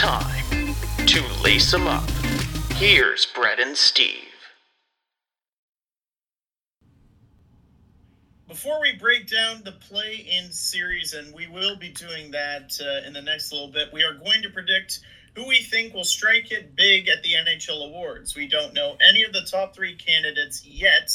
Time to lace 'em up. Here's Brett and Steve. Before we break down the play in series, and we will be doing that uh, in the next little bit, we are going to predict who we think will strike it big at the NHL awards. We don't know any of the top three candidates yet.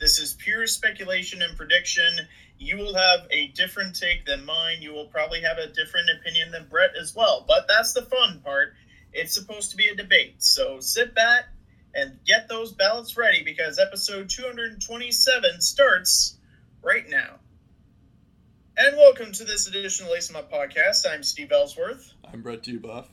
This is pure speculation and prediction. You will have a different take than mine. You will probably have a different opinion than Brett as well. But that's the fun part. It's supposed to be a debate. So sit back and get those ballots ready because episode 227 starts right now. And welcome to this edition of Lace 'em Up podcast. I'm Steve Ellsworth. I'm Brett Dubuff.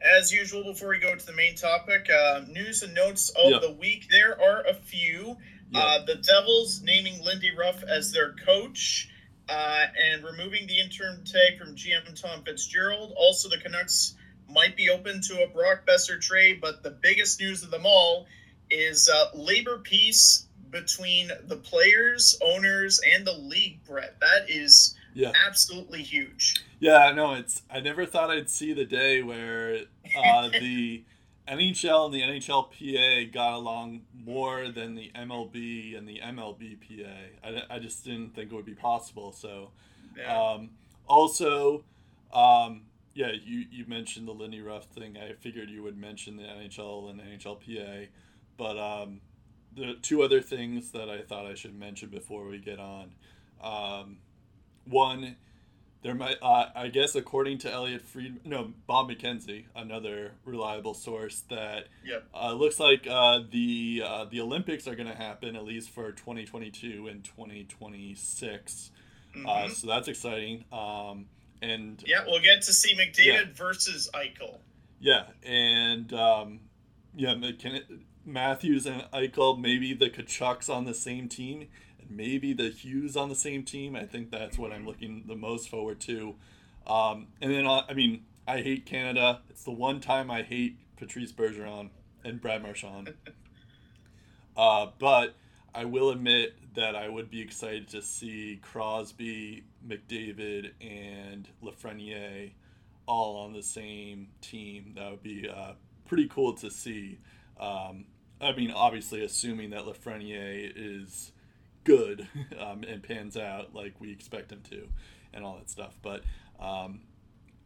As usual, before we go to the main topic, uh, news and notes of Yep. the week. There are a few. Uh, the Devils naming Lindy Ruff as their coach uh, and removing the interim tag from GM Tom Fitzgerald. Also, the Canucks might be open to a Brock Boeser trade, but the biggest news of them all is uh, labor peace between the players, owners, and the league, Brett. That is Yeah. absolutely huge. Yeah, no, it's. I never thought I'd see the day where uh, the NHL and the NHLPA got along more than the MLB and the MLBPA. I, I just didn't think it would be possible. So, Yeah. um, also, um, yeah, you, you mentioned the Lindy Ruff thing. I figured you would mention the NHL and NHLPA, but um, the two other things that I thought I should mention before we get on. Um, one, there might, uh, I guess, according to Elliot Fried, no, Bob McKenzie, another reliable source, that Yep. uh, looks like uh, the uh, the Olympics are going to happen at least for 2022 and 2026. Uh, Mhm. so that's exciting. Um, and Yeah, we'll get to see McDavid Yeah. versus Eichel. yeah, and um, yeah, McKin- Matthews and Eichel, maybe the Tkachuks on the same team, maybe the Hughes on the same team. I think that's what I'm looking the most forward to. Um, and then, uh, I mean, I hate Canada. It's the one time I hate Patrice Bergeron and Brad Marchand. uh, but I will admit that I would be excited to see Crosby, McDavid, and Lafreniere all on the same team. That would be uh, pretty cool to see. Um, I mean, obviously, assuming that Lafreniere is good um, and pans out like we expect him to, and all that stuff. But um,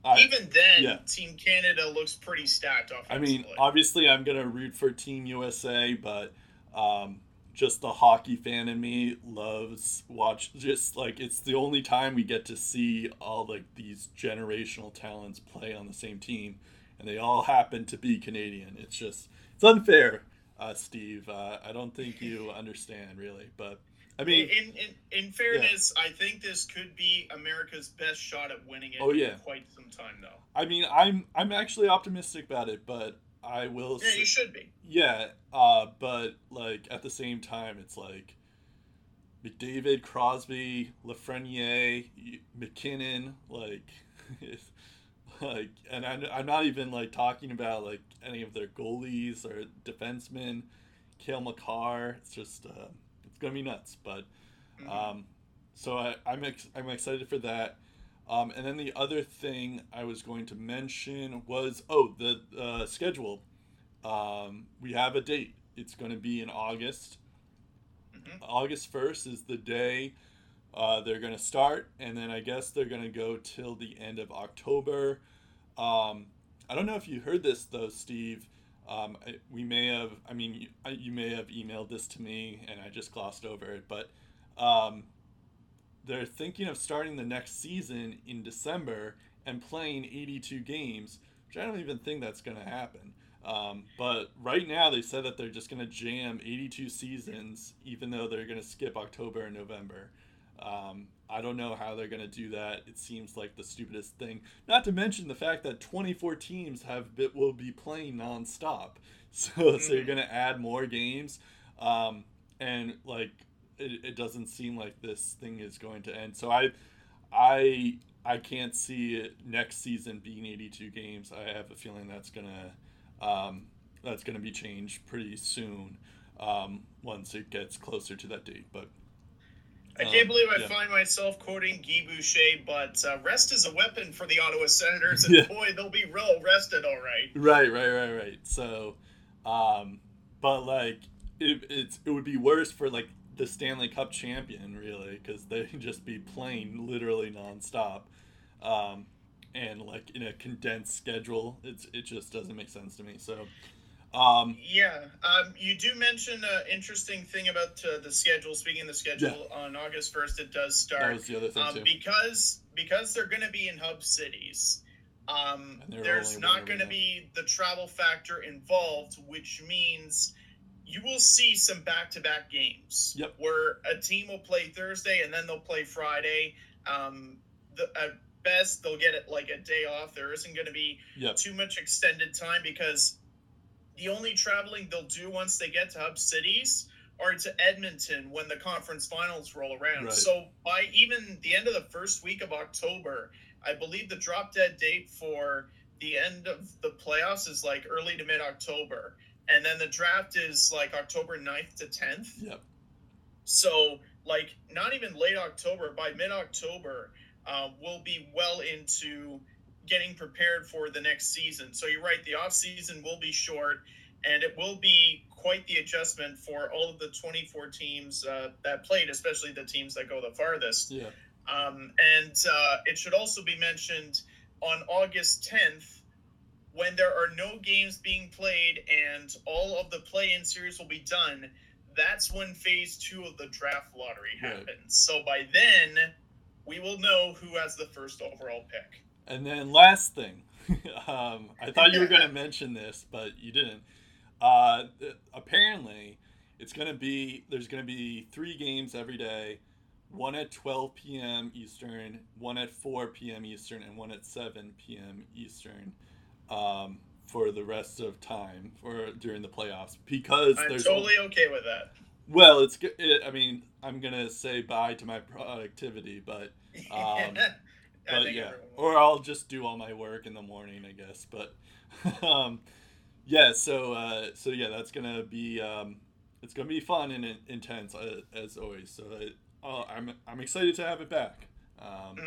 I, Even then, yeah. Team Canada looks pretty stacked off. I mean, obviously, I'm gonna root for Team USA, but um, just the hockey fan in me loves watch. Just like it's the only time we get to see all like these generational talents play on the same team, and they all happen to be Canadian. It's just it's unfair, uh, Steve. Uh, I don't think you understand really, but I mean, in, in in fairness, I think this could be America's best shot at winning it Oh, yeah. in quite some time, though. I mean, I'm I'm actually optimistic about it, but I will. Yeah, say- you should be. Yeah, uh, but like at the same time, it's like McDavid, Crosby, Lafreniere, MacKinnon, like, like, and I'm, I'm not even like talking about like any of their goalies or defensemen, Cale Makar. It's just uh, gonna be nuts, but Mhm. um, so I, I'm ex- I'm excited for that. Um, and then the other thing I was going to mention was oh the uh, schedule. Um, we have a date. It's going to be in August. Mhm. August first is the day uh, they're going to start, and then I guess they're going to go till the end of October. Um, I don't know if you heard this though, Steve. Um, we may have. I mean, you, you may have emailed this to me, and I just glossed over it. But um, they're thinking of starting the next season in December and playing 82 games, which I don't even think that's going to happen. Um, but right now, they said that they're just going to jam 82 seasons, even though they're going to skip October and November. Um, I don't know how they're going to do that. It seems like the stupidest thing. Not to mention the fact that 24 teams have bit, will be playing nonstop. So, so you're Mhm. going to add more games. Um, and like it, it doesn't seem like this thing is going to end. So I I I can't see it next season being 82 games. I have a feeling that's gonna um, that's gonna be changed pretty soon um, once it gets closer to that date. But I can't Um, believe I yeah. find myself quoting Guy Boucher, but uh, rest is a weapon for the Ottawa Senators, and Yeah. boy, they'll be well rested, all right. Right, right, right, right. So, um, but like it, it's it would be worse for like the Stanley Cup champion, really, because they'd just be playing literally nonstop, um, and like in a condensed schedule. It's it just doesn't make sense to me. So, um, Yeah, um, you do mention an interesting thing about uh, the schedule. Speaking of the schedule, on August first, it does that start was the other thing um, too. because because they're going to be in hub cities. Um, And there are there's not going to be the travel factor involved, which means you will see some back-to-back games Yep. where a team will play Thursday and then they'll play Friday. Um, the, at best, they'll get it like a day off. There isn't going to be Yep. too much extended time because the only traveling they'll do once they get to hub cities are to Edmonton when the conference finals roll around. Right. So by even the end of the first week of October, I believe the drop dead date for the end of the playoffs is like early to mid October. And then the draft is like October 9th to 10th. Yep. So, like, not even late October, by mid October, uh, we'll be well into getting prepared for the next season. So, you're right, the off season will be short, and it will be quite the adjustment for all of the 24 teams uh, that played, especially the teams that go the farthest. Yeah. Um, and uh, it should also be mentioned on August 10th, when there are no games being played and all of the play in series will be done, that's when phase two of the draft lottery Right. happens. So by then, we will know who has the first overall pick. And then last thing, um, I thought you were going to mention this, but you didn't. Uh, apparently, it's going to be there's going to be three games every day, one at 12 p.m. Eastern, one at 4 p.m. Eastern, and one at 7 p.m. Eastern, um, for the rest of time for during the playoffs because I'm there's totally okay with that. well, it's good. It, I mean, I'm gonna say bye to my productivity, but Um, I but yeah, everyone or I'll just do all my work in the morning, I guess. But um, yeah, so uh, so yeah, that's gonna be um, it's gonna be fun and intense uh, as always. So uh, I'm I'm excited to have it back. Um, Mhm.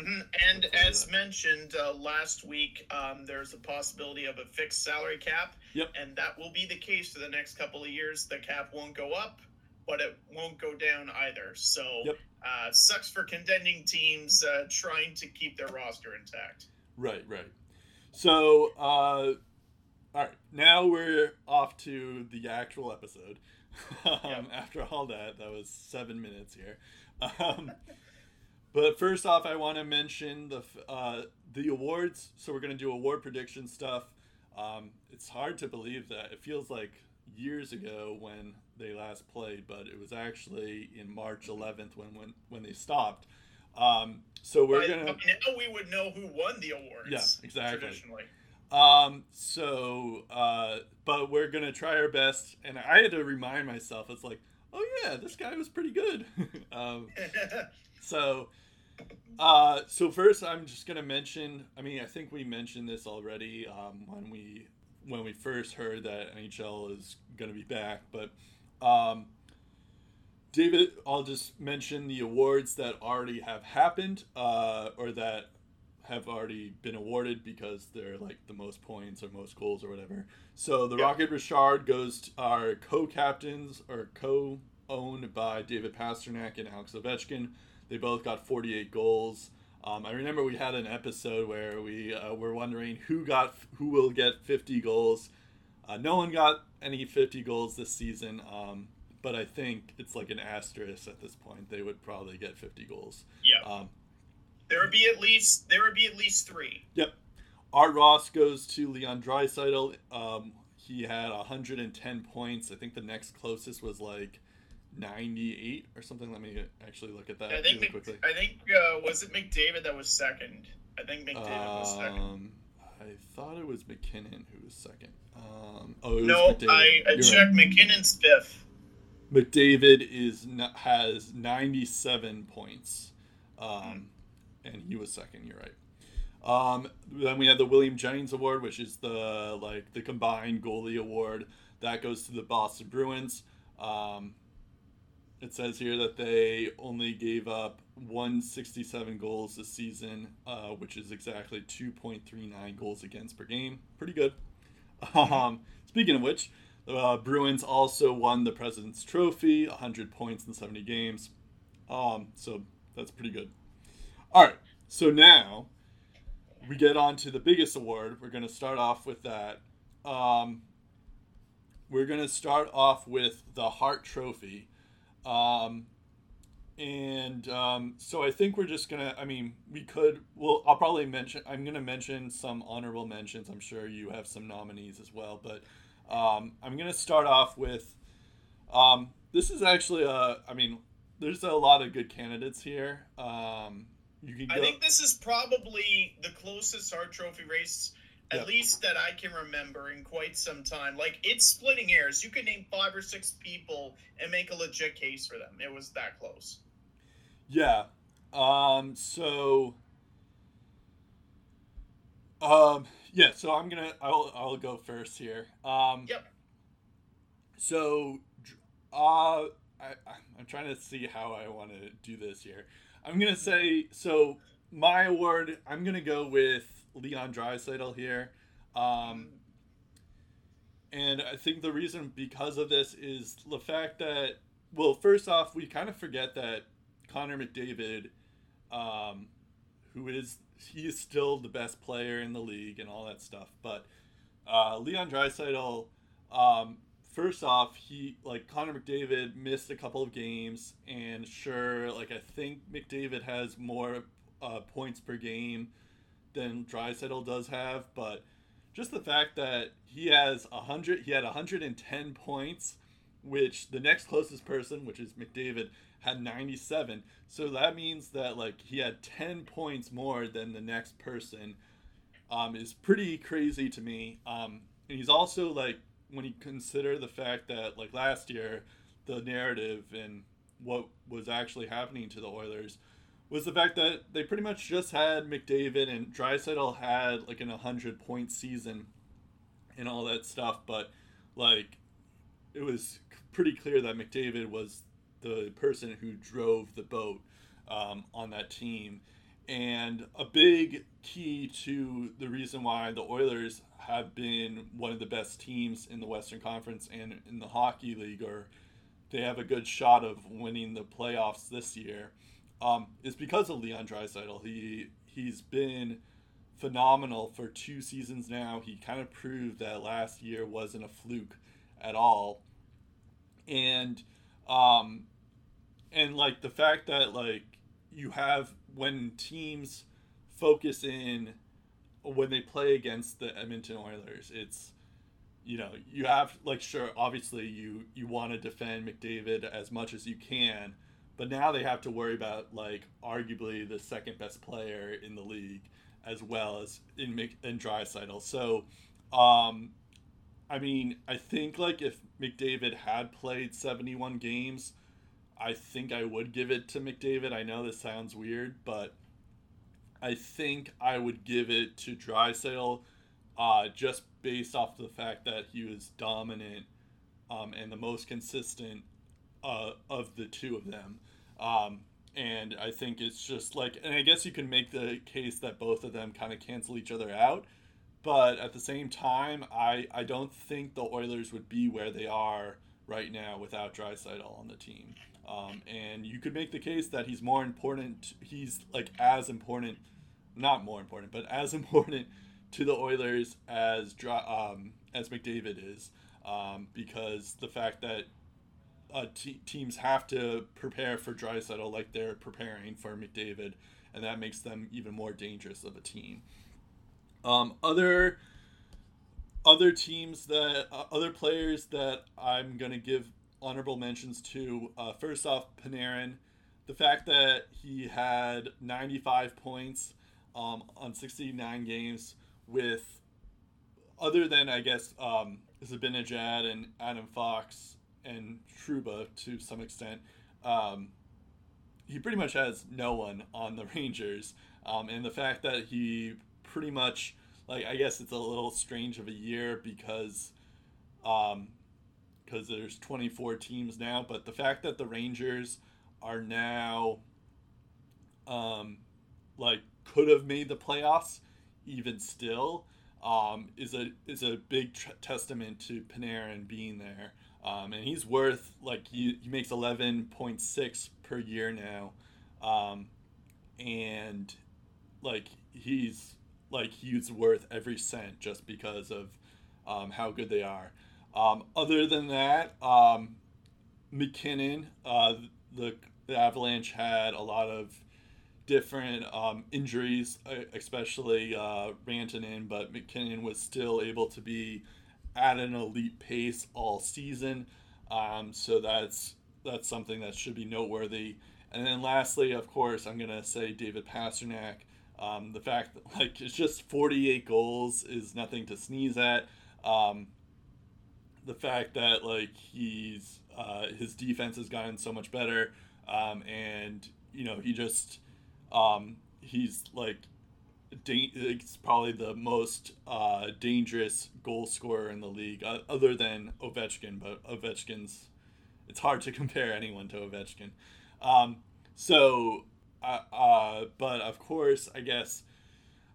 And Look forward to as that. mentioned uh, last week, um, there's a possibility of a fixed salary cap. Yep. And that will be the case for the next couple of years. The cap won't go up, but it won't go down either. So Yep. uh, sucks for contending teams uh, trying to keep their roster intact. Right, right. So, uh, all right, now we're off to the actual episode. um, Yep. After all that, that was seven minutes here. Um, but first off, I want to mention the uh, the awards. So we're gonna do award prediction stuff. Um, it's hard to believe that it feels like years ago when they last played, but it was actually in March 11th when when when they stopped. Um, so we're By- gonna by now we would know who won the awards. Yeah, exactly. Traditionally. Um, so, uh, but we're gonna try our best, and I had to remind myself, it's like, oh yeah, this guy was pretty good. um, so, uh, so first, I'm just gonna mention. I mean, I think we mentioned this already um, when we when we first heard that NHL is gonna be back, but um, David, I'll just mention the awards that already have happened, uh, or that have already been awarded because they're like the most points or most goals or whatever. So the Yeah. Rocket Richard goes to our co-captains or co-owned by David Pastrnak and Alex Ovechkin. They both got 48 goals. Um, I remember we had an episode where we uh, were wondering who got who will get 50 goals. Uh, no one got any 50 goals this season, um, but I think it's like an asterisk at this point. They would probably get 50 goals. yeah. Um, There would be at least there would be at least three. Yep. Art Ross goes to Leon Draisaitl. Um, he had 110 points. I think the next closest was like 98 or something. Let me actually look at that I think really Mc- quickly. I think uh, was it McDavid that was second. I think McDavid was second. I thought it was MacKinnon who was second. Um, oh, it No. I, I You're right. checked MacKinnon's fifth. McDavid is not, has 97 points, um, and he was second. You're right. Um, then we have the William Jennings Award, which is the like the combined goalie award that goes to the Boston Bruins. Um, it says here that they only gave up 167 goals this season, uh, which is exactly 2.39 goals against per game. Pretty good. Um, speaking of which, uh, Bruins also won the President's Trophy, 100 points in 70 games. Um, so that's pretty good. All right, so now we get on to the biggest award. We're going to start off with that. Um, we're going to start off with the Hart Trophy. Um, and um, so I think we're just gonna. I mean, we could. Well, I'll probably mention. I'm gonna mention some honorable mentions. I'm sure you have some nominees as well, but um, I'm gonna start off with. Um, this is actually a. I mean, there's a lot of good candidates here. Um, you can. Go, I think this is probably the closest Hart Trophy race at yep. least that I can remember in quite some time. Like it's splitting hairs. You could name five or six people and make a legit case for them. It was that close. Yeah. Um. So. Um. Yeah. So I'm gonna. I'll. I'll go first here. Um. Yep. So, uh, I, I'm trying to see how I want to do this here. I'm gonna say so. My award. I'm gonna go with Leon Draisaitl here. Um, and I think the reason because of this is the fact that, well, first off, we kind of forget that Connor McDavid, um, who is he is still the best player in the league and all that stuff, but uh, Leon Draisaitl, um, first off, he like Connor McDavid missed a couple of games, and sure, like I think McDavid has more uh, points per game than Draisaitl does have, but just the fact that he has a hundred, he had 110 points, which the next closest person, which is McDavid, had 97. So that means that like he had 10 points more than the next person. Um, is pretty crazy to me. Um, and he's also like when you consider the fact that like last year, the narrative and what was actually happening to the Oilers was the fact that they pretty much just had McDavid and Draisaitl had like an 100 point season and all that stuff, but like it was pretty clear that McDavid was the person who drove the boat um, on that team. And a big key to the reason why the Oilers have been one of the best teams in the Western Conference and in the Hockey League, or they have a good shot of winning the playoffs this year, um, is because of Leon Draisaitl. He he's been phenomenal for two seasons now. He kind of proved that last year wasn't a fluke at all, and um, and like the fact that like you have when teams focus in when they play against the Edmonton Oilers, it's you know you have like sure obviously you you want to defend McDavid as much as you can but now they have to worry about like arguably the second best player in the league as well as in Mc, in Draisaitl. So, um, I mean, I think like if McDavid had played 71 games, I think I would give it to McDavid. I know this sounds weird, but I think I would give it to Draisaitl uh, just based off the fact that he was dominant um, and the most consistent uh, of the two of them. Um, and I think it's just like, and I guess you can make the case that both of them kind of cancel each other out. But at the same time, I, I don't think the Oilers would be where they are right now without Draisaitl on the team. Um, and you could make the case that he's more important. He's like as important, not more important, but as important to the Oilers as um, as McDavid is, um, because the fact that uh, teams have to prepare for Draisaitl like they're preparing for McDavid, and that makes them even more dangerous of a team. Um, other other teams that uh, other players that I'm gonna give honorable mentions to. Uh, first off, Panarin, the fact that he had 95 points um, on 69 games with other than I guess um, Zibanejad and Adam Fox and Trouba to some extent, um, he pretty much has no one on the Rangers. Um, and the fact that he pretty much, like, I guess it's a little strange of a year because um, because there's 24 teams now. But the fact that the Rangers are now, um, like could have made the playoffs, even still, um, is a is a big testament to Panarin being there. Um, and he's worth like he, he makes 11.6 per year now. Um, and like he's like he's worth every cent just because of um, how good they are. Um, other than that um, MacKinnon uh, the, the avalanche had a lot of different um, injuries especially uh, Rantanen but MacKinnon was still able to be at an elite pace all season. Um, so that's that's something that should be noteworthy. And then lastly, of course, I'm gonna say David Pastrnak. Um, the fact that like it's just 48 goals is nothing to sneeze at. Um, the fact that like he's uh, his defense has gotten so much better, um, and you know he just um, he's like it's probably the most uh, dangerous goal scorer in the league, uh, other than Ovechkin. But Ovechkin's, it's hard to compare anyone to Ovechkin. Um, so, uh, uh, but of course, I guess,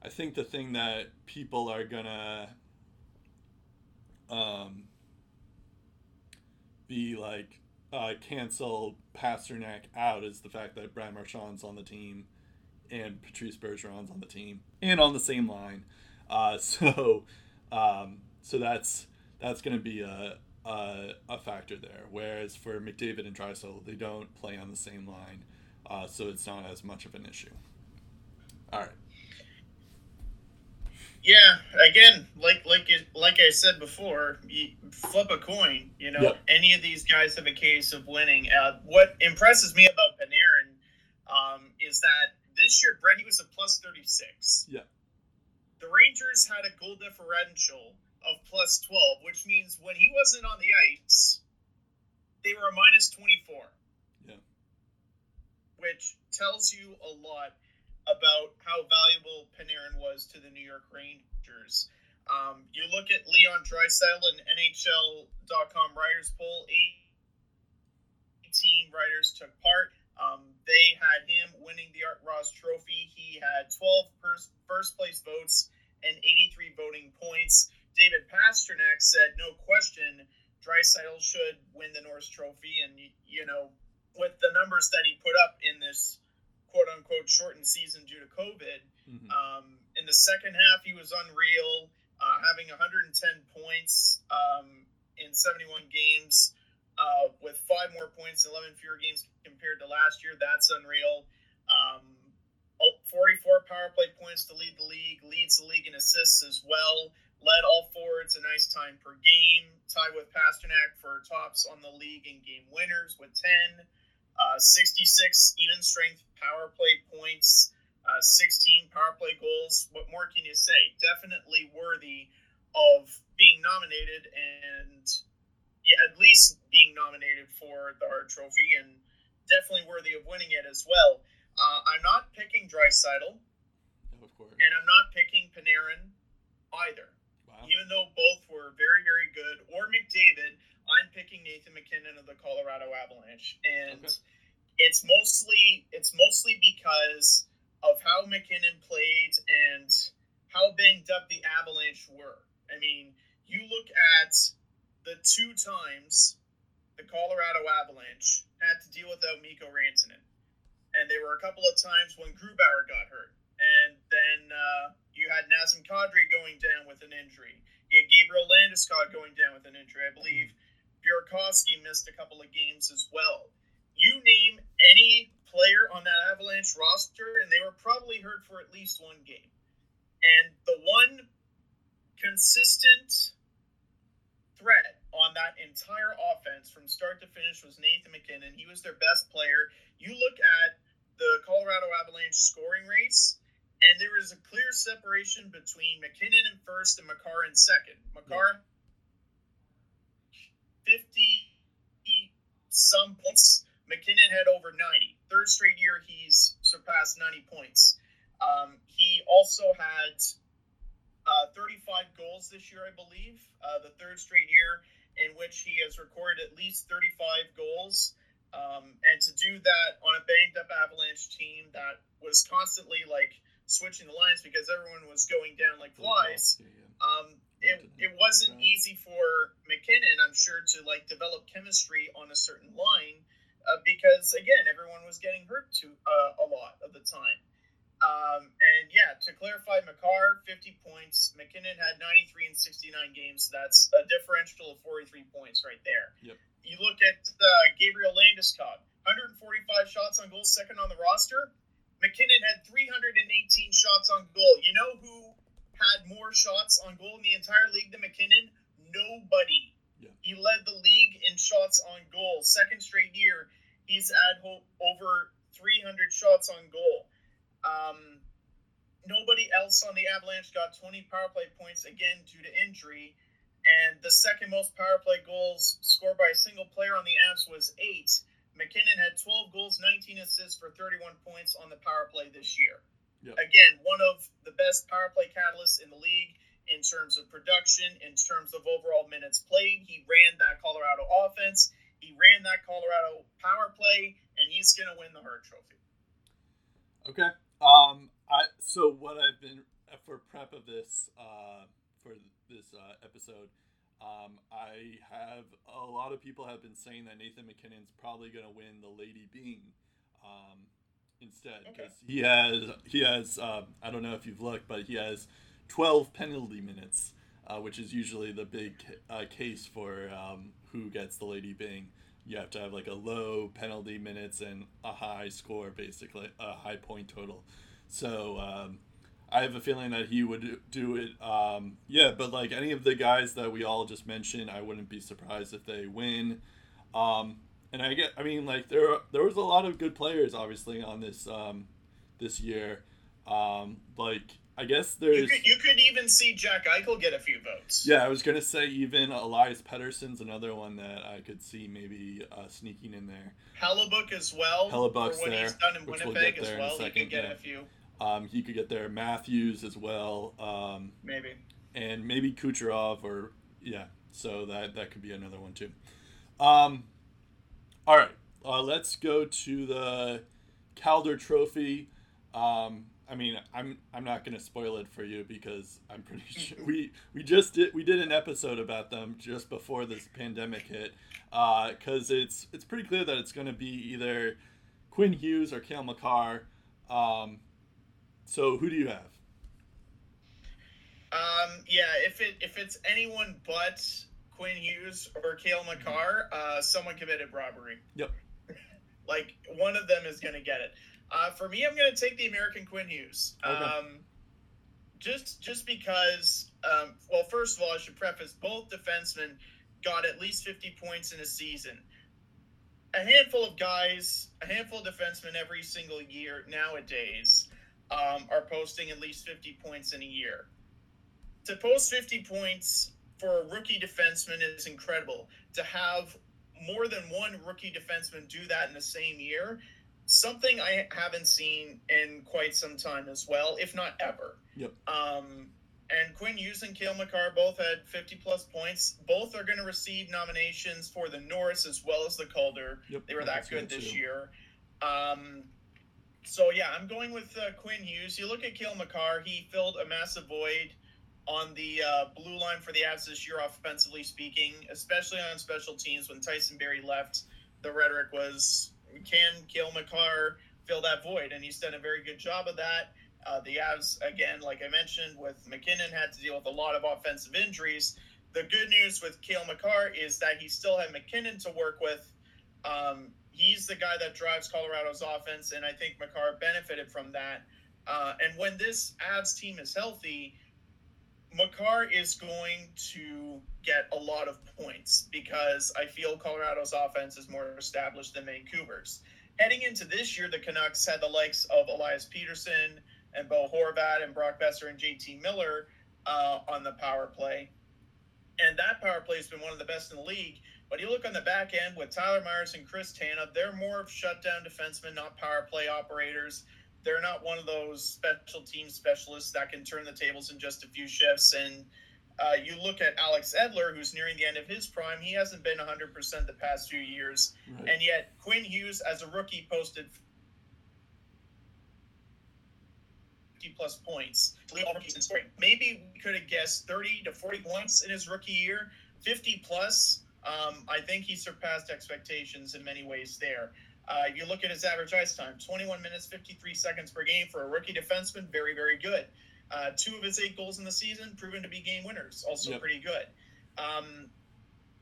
I think the thing that people are gonna um, be like uh, cancel Pastrnak out is the fact that Brad Marchand's on the team and Patrice Bergeron's on the team and on the same line. Uh, so, um, so that's that's going to be a, a, a factor there. Whereas for McDavid and Draisaitl, they don't play on the same line, uh, so it's not as much of an issue. All right. Yeah, again, like like like I said before, flip a coin. You know, yep. any of these guys have a case of winning. Uh, what impresses me about Panarin um, is that this year, Brett, he was a plus 36. Yeah. The Rangers had a goal differential of plus 12, which means when he wasn't on the ice, they were a minus 24. Yeah. Which tells you a lot about how valuable Panarin was to the New York Rangers. Um, you look at Leon Draisaitl and NHL.com writers poll. 18 writers took part. Um, they had him winning the Art Ross Trophy. He had 12 first, first place votes and 83 voting points. David Pastrnak said, no question, Draisaitl should win the Norris Trophy. And, you know, with the numbers that he put up in this quote unquote shortened season due to COVID, mm-hmm. um, in the second half, he was unreal, uh, having 110 points um, in 71 games uh, with five more points, and 11 fewer games compared to last year. That's unreal. Um, 44 power play points to lead the league, leads the league in assists as well. Led all forwards a nice time per game. Tied with Pastrnak for tops on the league in game winners with 10. Uh, 66 even strength power play points. Uh, 16 power play goals. What more can you say? Definitely worthy of being nominated and yeah, at least being nominated for the Hart Trophy and definitely worthy of winning it as well. Uh, I'm not picking Draisaitl, of course, and I'm not picking Panarin either. Wow. Even though both were very, very good, or McDavid, I'm picking Nathan MacKinnon of the Colorado Avalanche, and okay. it's mostly it's mostly because of how MacKinnon played and how banged up the Avalanche were. I mean, you look at the two times the Colorado Avalanche had to deal without Mikko Rantanen. And there were a couple of times when Grubauer got hurt. And then uh, you had Nazem Kadri going down with an injury. You had Gabriel Landeskog going down with an injury. I believe Burakovsky missed a couple of games as well. You name any player on that Avalanche roster, and they were probably hurt for at least one game. And the one consistent threat on that entire offense from start to finish was Nathan MacKinnon. He was their best player. You look at the Colorado Avalanche scoring rates, and there is a clear separation between MacKinnon in first and Makar in second. Makar, 50 some points. MacKinnon had over 90. Third straight year, he's surpassed 90 points. Um, he also had uh, 35 goals this year, I believe, uh, the third straight year in which he has recorded at least 35 goals. Um, and to do that on a banged up Avalanche team that was constantly like switching the lines because everyone was going down like flies, um, it, it wasn't easy for MacKinnon, I'm sure, to like develop chemistry on a certain line uh, because again, everyone was getting hurt to uh, a lot of the time. Um, and yeah, to clarify, Makar 50 points. MacKinnon had 93 and 69 games. So that's a differential of 43 points right there. Yep. You look at uh, Gabriel Landeskog, 145 shots on goal, second on the roster. MacKinnon had 318 shots on goal. You know who had more shots on goal in the entire league than MacKinnon? Nobody. Yeah. He led the league in shots on goal. Second straight year, he's had over 300 shots on goal. Um, nobody else on the Avalanche got 20 power play points again due to injury. And the second most power play goals scored by a single player on the Avs was eight. MacKinnon had 12 goals, 19 assists for 31 points on the power play this year. Yep. Again, one of the best power play catalysts in the league in terms of production, in terms of overall minutes played. He ran that Colorado offense, he ran that Colorado power play, and he's going to win the Hart Trophy. Okay. Um. I so what I've been for prep of this uh for this uh, episode. Um, I have a lot of people have been saying that Nathan MacKinnon's probably going to win the Lady Byng um, instead Okay. because he has he has um, I don't know if you've looked, but he has twelve penalty minutes, uh, which is usually the big uh, case for um, who gets the Lady Byng. You have to have like a low penalty minutes and a high score, basically a high point total. So um, I have a feeling that he would do it. Um, yeah, but like any of the guys that we all just mentioned, I wouldn't be surprised if they win. Um, and I get, I mean, like there there was a lot of good players obviously on this um, this year. Um, like I guess You there's could, you could even see Jack Eichel get a few votes. yeah, I was gonna say even Elias Pettersson's another one that I could see maybe uh, sneaking in there. Hellebuyck as well. Hellebuyck's for what he's there, done in which we'll Winnipeg get as there in a well. He second, could get yeah. a few, Um, he could get there Matthews as well. Um, maybe. and maybe Kucherov or yeah. So that that could be another one too. Um, all right, uh, let's go to the Calder Trophy. Um, I mean, I'm I'm not gonna spoil it for you because I'm pretty sure we we just did we did an episode about them just before this pandemic hit. Because it's it's pretty clear that it's gonna be either Quinn Hughes or Cale Makar. Um, so who do you have? Um, yeah, if it if it's anyone but Quinn Hughes or Cale Makar, uh, someone committed robbery. Yep. like one of them is going to get it. Uh, for me, I'm going to take the American Quinn Hughes. Okay. Um, just just because, um, well, first of all, I should preface both defensemen got at least 50 points in a season. A handful of guys, a handful of defensemen every single year nowadays um, are posting at least 50 points in a year. To post 50 points for a rookie defenseman is incredible. To have more than one rookie defenseman do that in the same year, something I haven't seen in quite some time as well, if not ever. Yep. Um, and Quinn Hughes and Cale Makar both had 50 plus points. Both are going to receive nominations for the Norris as well as the Calder. Yep, They were that good this too. year. Um, so yeah, I'm going with uh, Quinn Hughes. You look at Cale Makar; he filled a massive void on the uh, blue line for the Avs this year, offensively speaking, especially on special teams. When Tyson Barrie left, the rhetoric was, "Can Cale Makar fill that void?" And he's done a very good job of that. Uh, the Avs, again, like I mentioned, with MacKinnon, had to deal with a lot of offensive injuries. The good news with Cale Makar is that he still had MacKinnon to work with. Um, he's the guy that drives Colorado's offense, and I think Makar benefited from that. Uh, and when this Avs team is healthy, Makar is going to get a lot of points because I feel Colorado's offense is more established than Vancouver's. Heading into this year, the Canucks had the likes of Elias Pettersson and Bo Horvat and Brock Boeser and JT Miller uh, on the power play. And that power play has been one of the best in the league. But you look on the back end with Tyler Myers and Chris Tanev, they're more of shutdown defensemen, not power play operators. They're not one of those special team specialists that can turn the tables in just a few shifts and Uh, you look at Alex Edler, who's nearing the end of his prime. He hasn't been 100% the past few years. Right. And yet, Quinn Hughes, as a rookie, posted 50 plus points. Lead all rookies in scoring. Maybe we could have guessed 30 to 40 points in his rookie year. 50 plus. Um, I think he surpassed expectations in many ways there. Uh, you look at his average ice time 21 minutes, 53 seconds per game for a rookie defenseman. Very, very good. Uh, two of his eight goals in the season proven to be game winners. Also Yep. pretty good. Um,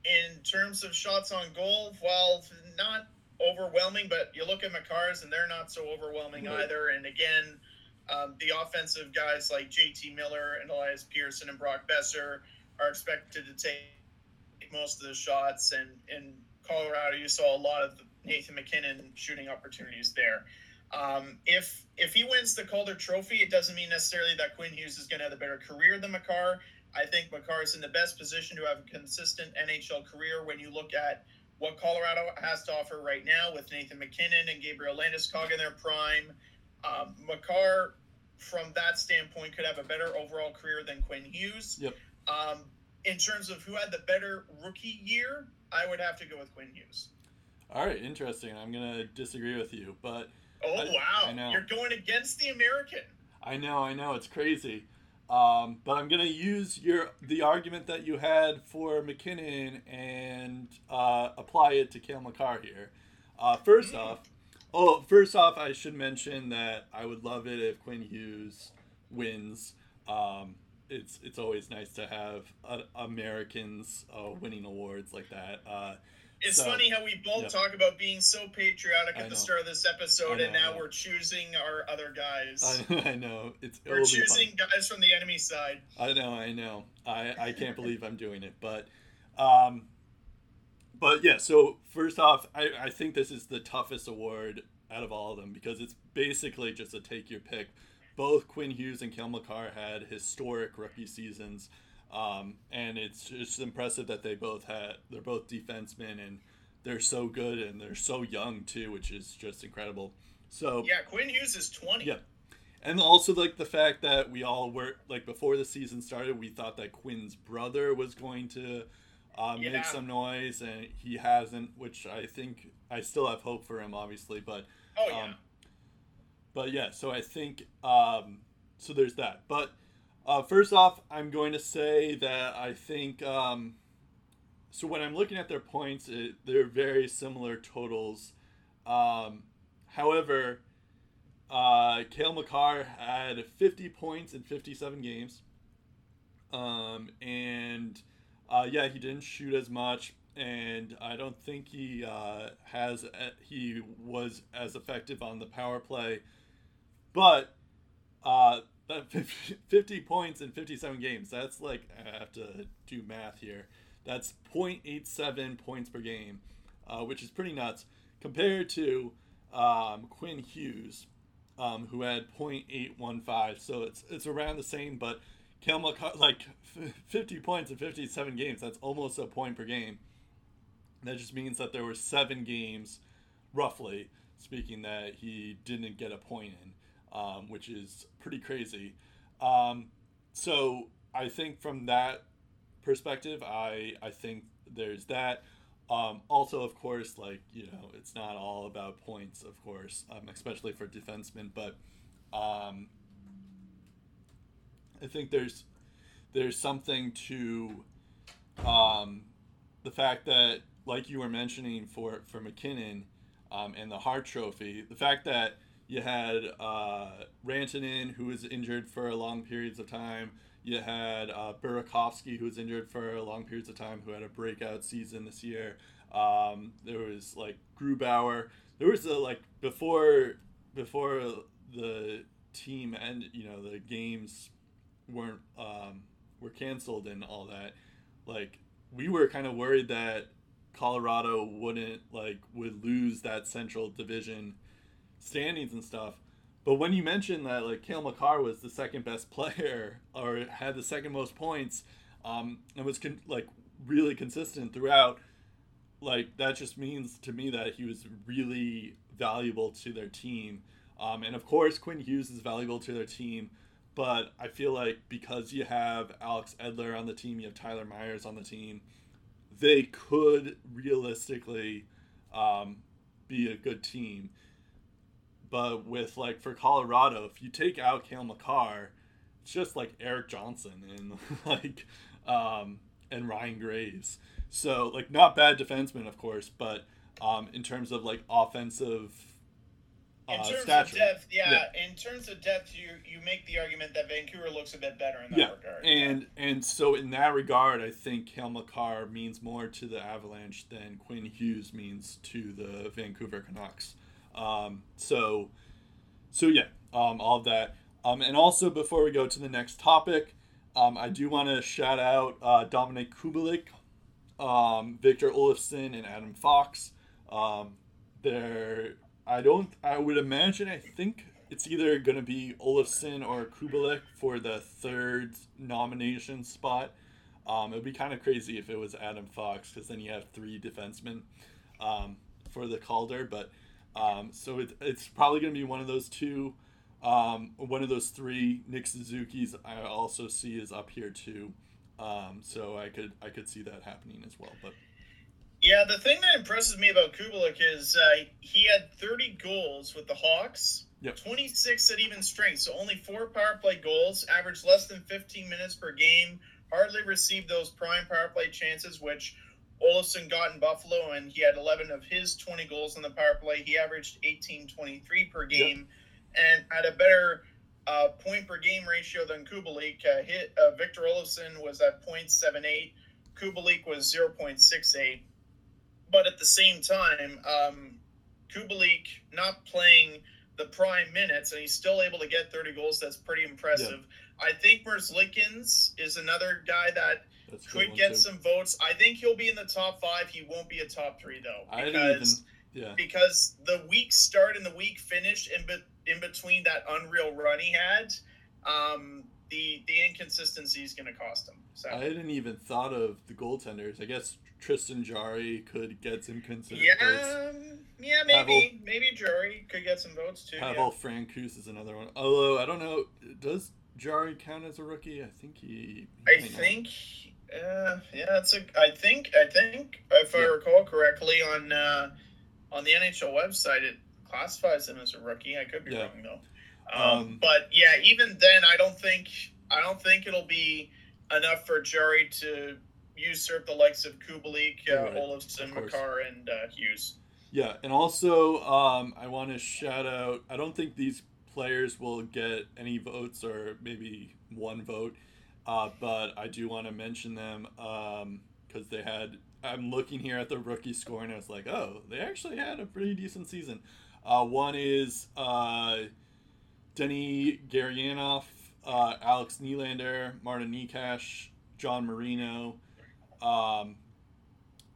in terms of shots on goal, well, not overwhelming, but you look at Makars and they're not so overwhelming Right. either. And again, um, the offensive guys like JT Miller and Elias Pettersson and Brock Boeser are expected to take most of the shots. And in Colorado, you saw a lot of Nathan MacKinnon shooting opportunities there. Um, if if he wins the Calder Trophy, it doesn't mean necessarily that Quinn Hughes is going to have a better career than Makar. I think Makar is in the best position to have a consistent NHL career when you look at what Colorado has to offer right now with Nathan MacKinnon and Gabriel Landeskog in their prime. Um, Makar, from that standpoint, could have a better overall career than Quinn Hughes. Yep. Um, in terms of who had the better rookie year, I would have to go with Quinn Hughes. All right, interesting. I'm gonna disagree with you, but Oh I- wow! I know. You're going against the American. I know, I know, it's crazy. Um, but I'm gonna use your the argument that you had for MacKinnon and uh, apply it to Cale Makar here. Uh, first Mm. off, oh, first off, I should mention that I would love it if Quinn Hughes wins. Um, it's it's always nice to have uh, Americans uh, winning awards like that. It's So, funny how we both yeah. talk about being so patriotic at the start of this episode, and now we're choosing our other guys. I, I know it's we're it'll be fun. choosing guys from the enemy side. I know, I know. I, I can't believe I'm doing it, but um, but yeah. So first off, I, I think this is the toughest award out of all of them because it's basically just a take your pick. Both Quinn Hughes and Cale Makar had historic rookie seasons, um, and it's just impressive that they both had. They're both defensemen and they're so good and they're so young too, which is just incredible. So Yeah, Quinn Hughes is 20. yeah. And also like the fact that we all were like before the season started, we thought that Quinn's brother was going to uh, Yeah. make some noise, and he hasn't. Which I think I still have hope for him, obviously. But Oh yeah. um, but yeah, so I think um, so. There's that. But uh, first off, I'm going to say that I think um, so. When I'm looking at their points, it, they're very similar totals. Um, however, uh, Cale Makar had 50 points in 57 games. Um, and uh, yeah, he didn't shoot as much, and I don't think he uh, has he was as effective on the power play. But uh, that 50, 50 points in 57 games, that's like I have to do math here. That's 0.87 points per game, uh, which is pretty nuts compared to um, Quinn Hughes, um, who had 0.815. So it's it's around the same, but Kel McCar- like 50 points in 57 games. That's almost a point per game. That just means that there were seven games, roughly speaking, that he didn't get a point in, um, which is pretty crazy. Um, so I think from that perspective, I I think there's that. Um, also, of course, like you know, it's not all about points, of course, um, especially for defensemen. But um, I think there's there's something to um, the fact that, like you were mentioning for for MacKinnon um, and the Hart Trophy, the fact that you had uh, Rantanen who was injured for long periods of time. You had uh, Burakovsky who was injured for long periods of time, who had a breakout season this year. Um, there was like Grubauer. There was a like before before the team and you know the games weren't um, were canceled and all that. Like we were kind of worried that Colorado wouldn't like would lose that Central Division standings and stuff. But when you mentioned that like Cale Makar was the second best player or had the second most points, um, and was con- like really consistent throughout, like that just means to me that he was really valuable to their team. Um, and of course, Quinn Hughes is valuable to their team, but I feel like because you have Alex Edler on the team, you have Tyler Myers on the team, they could realistically um, be a good team. But with like for Colorado, if you take out Cale Makar, it's just like Erik Johnson and like um, and Ryan Graves. So like not bad defensemen, of course, but um, in terms of like offensive In uh, terms stature. of depth, yeah, Yeah. In terms of depth, you you make the argument that Vancouver looks a bit better in that yeah, regard. and and so in that regard, I think Cale Makar means more to the Avalanche than Quinn Hughes means to the Vancouver Canucks. Um, so, so yeah, um, all of that, um, and also before we go to the next topic, um, I do want to shout out uh, Dominik Kubalik, um, Victor Olofsson, and Adam Fox. Um, they're I don't I would imagine I think it's either gonna be Olofsson or Kubalik for the third nomination spot. Um, it would be kind of crazy if it was Adam Fox because then you have three defensemen um, for the Calder. But um, so it, it's probably gonna be one of those two, um, one of those three. Nick Suzuki's I also see is up here too. Um, so I could I could see that happening as well. But Yeah, the thing that impresses me about Kubalik is uh, he had 30 goals with the Hawks, Yep. 26 at even strength, so only four power play goals, averaged less than 15 minutes per game, hardly received those prime power play chances, which Olofsson got in Buffalo, and he had 11 of his 20 goals in the power play. He averaged 18.23 per game, and had a better uh, point per game ratio than Kubalik. Uh, hit uh, Victor Olofsson was at .78. Kubalik was 0.68 but at the same time, um, Kubalik not playing the prime minutes, and he's still able to get 30 goals. That's pretty impressive. I think Merzlikins is another guy that that's could get too. some votes. I think he'll be in the top five. He won't be a top three though, I didn't even because yeah. because the week start and the week finish in be- in between that unreal run he had, um, the the inconsistency is going to cost him. So. I hadn't even thought of the goaltenders. I guess Tristan Jarry could get some considered Yeah, votes. um, yeah, maybe, maybe Jarry could get some votes too. Pavel Francouz is another one. Although I don't know, does Jarry count as a rookie? I think he. yeah. I think not. Uh, yeah, it's a. I think, I think, if I recall correctly, on uh, on the NHL website, it classifies him as a rookie. I could be Yeah. wrong though. Um, Um, but yeah, even then, I don't think I don't think it'll be enough for Jarry to usurp the likes of Kubalik, uh, Right, Olofsson, course. Makar, and uh, Hughes. Yeah, and also um, I want to shout out. I don't think these players will get any votes or maybe one vote, uh, but I do want to mention them because they had. I'm looking here at the rookie score and I was like, oh, they actually had a pretty decent season. Uh, one is uh, Denny Gurianov, uh, Alex Nylander, Martin Necas, John Marino, um,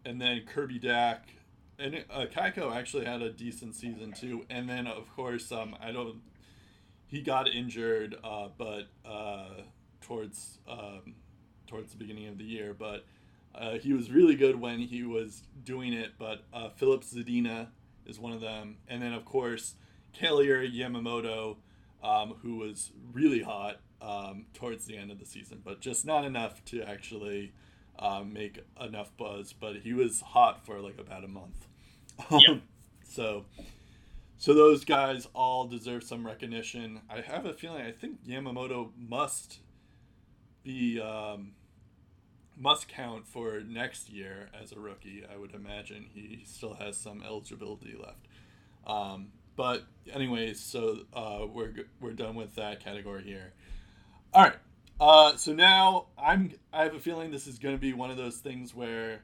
and then Kirby Dack, and uh, Kakko actually had a decent season too. And then of course, um, I don't. He got injured, uh, but uh, towards um, towards the beginning of the year, but uh, he was really good when he was doing it. But uh, Filip Zadina is one of them, and then of course, Kailer Yamamoto, um, who was really hot um, towards the end of the season, but just not enough to actually um, make enough buzz. But he was hot for like about a month. Yeah. so, so those guys all deserve some recognition. I have a feeling. I think Yamamoto must be um, must count for next year as a rookie. I would imagine he still has some eligibility left. Um, but anyways, so uh, we're we're done with that category here. All right. Uh, so now I'm I have a feeling this is going to be one of those things where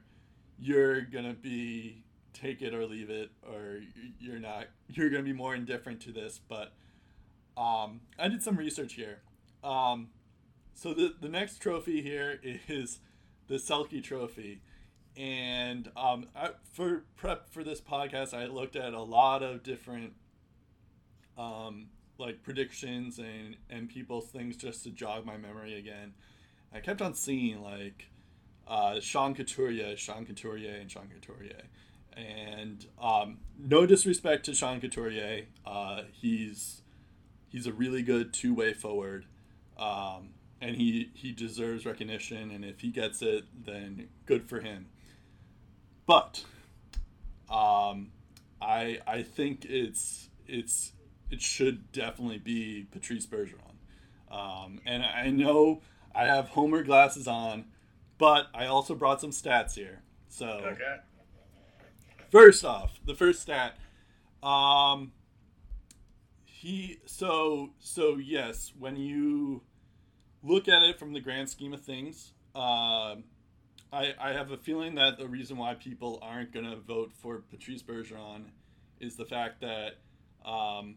you're going to be take it or leave it or you're not you're going to be more indifferent to this but um, I did some research here. Um, so the the next trophy here is the Selke Trophy, and um, I, for prep for this podcast, I looked at a lot of different um, like predictions and and people's things just to jog my memory again. I kept on seeing like uh, Sean Couturier, Sean Couturier, and Sean Couturier. And um, no disrespect to Sean Couturier, uh, he's he's a really good two way forward. Um, and he, he deserves recognition, and if he gets it, then good for him. But um, I I think it's it's it should definitely be Patrice Bergeron. Um, and I know I have Homer glasses on, but I also brought some stats here. So Okay. first off, the first stat, um, he so so yes, when you look at it from the grand scheme of things, um, I I have a feeling that the reason why people aren't gonna vote for Patrice Bergeron is the fact that um,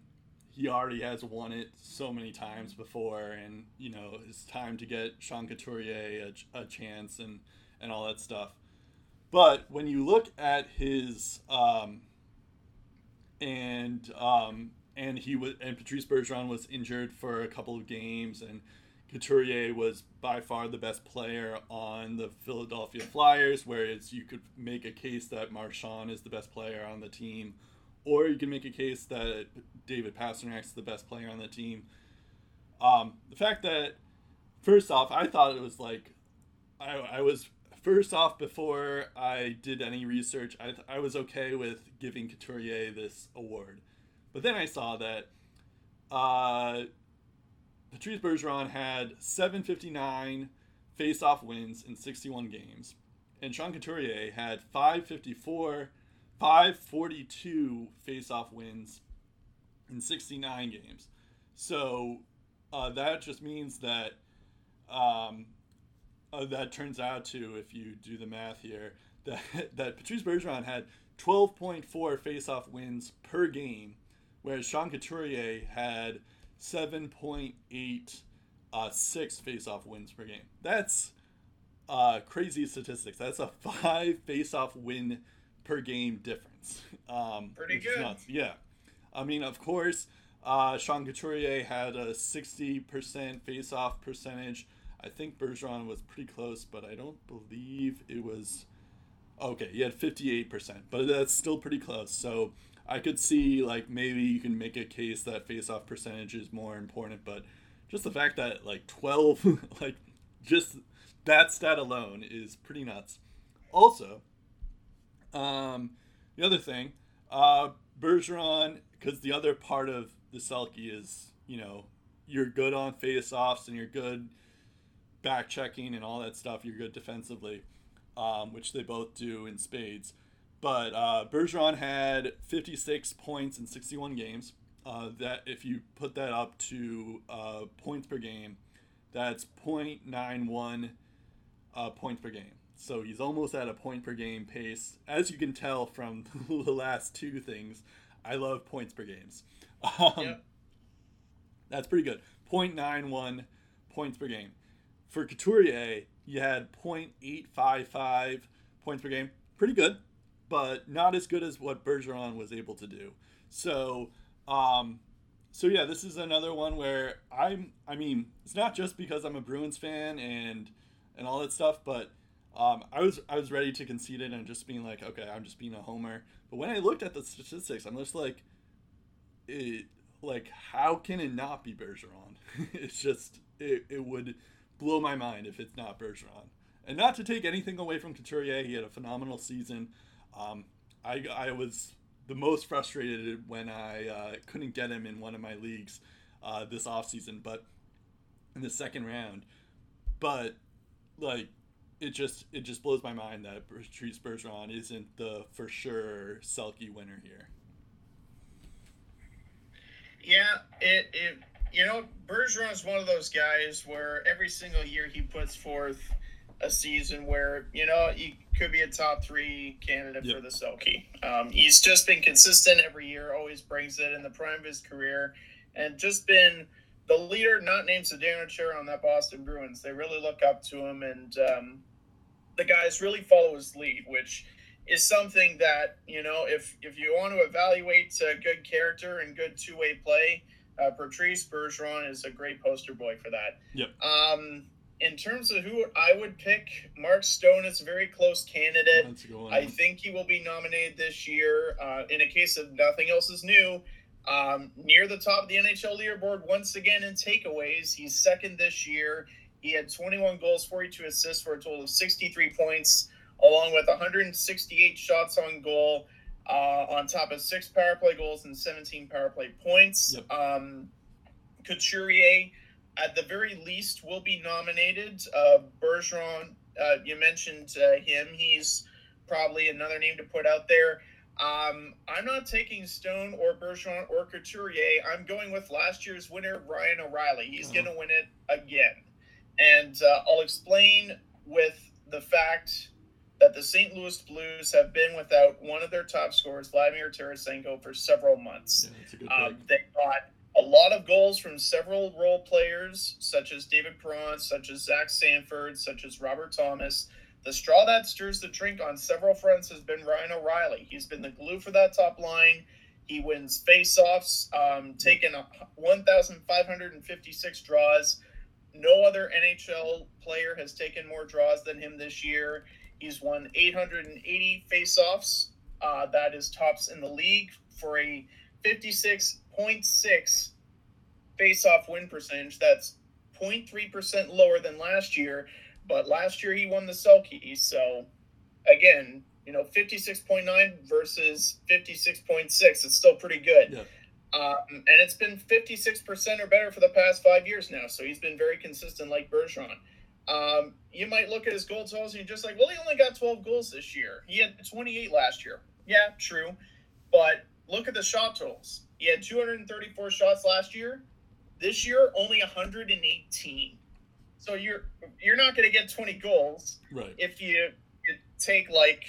he already has won it so many times before, and you know it's time to get Sean Couturier a, a chance and and all that stuff. But when you look at his um, and um, and he was and Patrice Bergeron was injured for a couple of games, and Couturier was by far the best player on the Philadelphia Flyers. Whereas you could make a case that Marchand is the best player on the team, or you can make a case that David Pastrnak is the best player on the team. Um, the fact that first off, I thought it was like I, I was first off before I did any research, I, I was okay with giving Couturier this award, but then I saw that uh, Patrice Bergeron had 759 face-off wins in 61 games, and Sean Couturier had 554, 542 face-off wins in 69 games. So uh, that just means that um, uh, that turns out to, if you do the math here, that that Patrice Bergeron had 12.4 face-off wins per game, whereas Sean Couturier had 7.8 uh, six face-off wins per game. That's uh, crazy statistics. That's a five face-off win per game difference. Um, Pretty good. Yeah. I mean, of course, uh, Sean Couturier had a 60% face-off percentage. I think Bergeron was pretty close, but I don't believe it was. Okay, he had 58%, but that's still pretty close. So I could see, like, maybe you can make a case that face-off percentage is more important, but just the fact that, like, 12, like, just that stat alone is pretty nuts. Also, um, the other thing, uh, Bergeron, because the other part of the Selke is, you know, you're good on face-offs and you're good back checking and all that stuff. You're good defensively, um, which they both do in spades. But uh, Bergeron had 56 points in 61 games. Uh, that if you put that up to uh, points per game, that's 0.91 uh, points per game. So he's almost at a point per game pace. As you can tell from the last two things, I love points per games. Um, Yep. That's pretty good. 0.91 points per game. For Couturier, you had 0.855 points per game. Pretty good, but not as good as what Bergeron was able to do. So, um, so yeah, this is another one where I'm. I mean, it's not just because I'm a Bruins fan and and all that stuff, but um, I was I was ready to concede it and just being like, okay, I'm just being a homer. But when I looked at the statistics, I'm just like, it like how can it not be Bergeron? it's just it, it would blow my mind if it's not Bergeron. And not to take anything away from Couturier, he had a phenomenal season. Um, I I was the most frustrated when I uh, couldn't get him in one of my leagues uh, this offseason, but in the second round. But like it just it just blows my mind that Patrice Bergeron isn't the for sure Selke winner here. Yeah, it, it you know, Bergeron's one of those guys where every single year he puts forth a season where, you know, he could be a top three candidate Yep. for the Selke. Um, he's just been consistent every year, always brings it in the prime of his career, and just been the leader, not named Chara on that Boston Bruins. They really look up to him, and um, the guys really follow his lead, which is something that you know if if you want to evaluate uh, good character and good two way play, uh, Patrice Bergeron is a great poster boy for that. Yep. Um, in terms of who I would pick, Mark Stone is a very close candidate. That's a good one. I think he will be nominated this year. Uh, in a case of nothing else is new, Um, near the top of the NHL leaderboard once again in takeaways. He's second this year. He had 21 goals, 42 assists for a total of 63 points, along with 168 shots on goal, uh, on top of six power play goals and 17 power play points. Yep. Um, Couturier, at the very least, will be nominated. Uh, Bergeron, uh, you mentioned uh, him. He's probably another name to put out there. Um, I'm not taking Stone or Bergeron or Couturier. I'm going with last year's winner, Ryan O'Reilly. He's Oh. going to win it again. And uh, I'll explain with the fact that the St. Louis Blues have been without one of their top scorers, Vladimir Tarasenko, for several months. Yeah, that's a good Um, they got a lot of goals from several role players, such as David Perron, such as Zach Sanford, such as Robert Thomas. The straw that stirs the drink on several fronts has been Ryan O'Reilly. He's been the glue for that top line. He wins faceoffs, um, taken a 1,556 draws. No other NHL player has taken more draws than him this year. He's won 880 faceoffs. Uh, that is tops in the league for a 56.6 face-off win percentage. That's 0.3% lower than last year, but last year he won the Selke. So again, you know, 56.9 versus 56.6. It's still pretty good. Yeah. Um, and it's been 56% or better for the past five years now. So he's been very consistent like Bergeron. Um, you might look at his goal totals and you're just like, well, he only got 12 goals this year. He had 28 last year. Yeah, true. But look at the shot totals. He had 234 shots last year. This year, only 118. So you're you're not going to get 20 goals Right. if you, you take like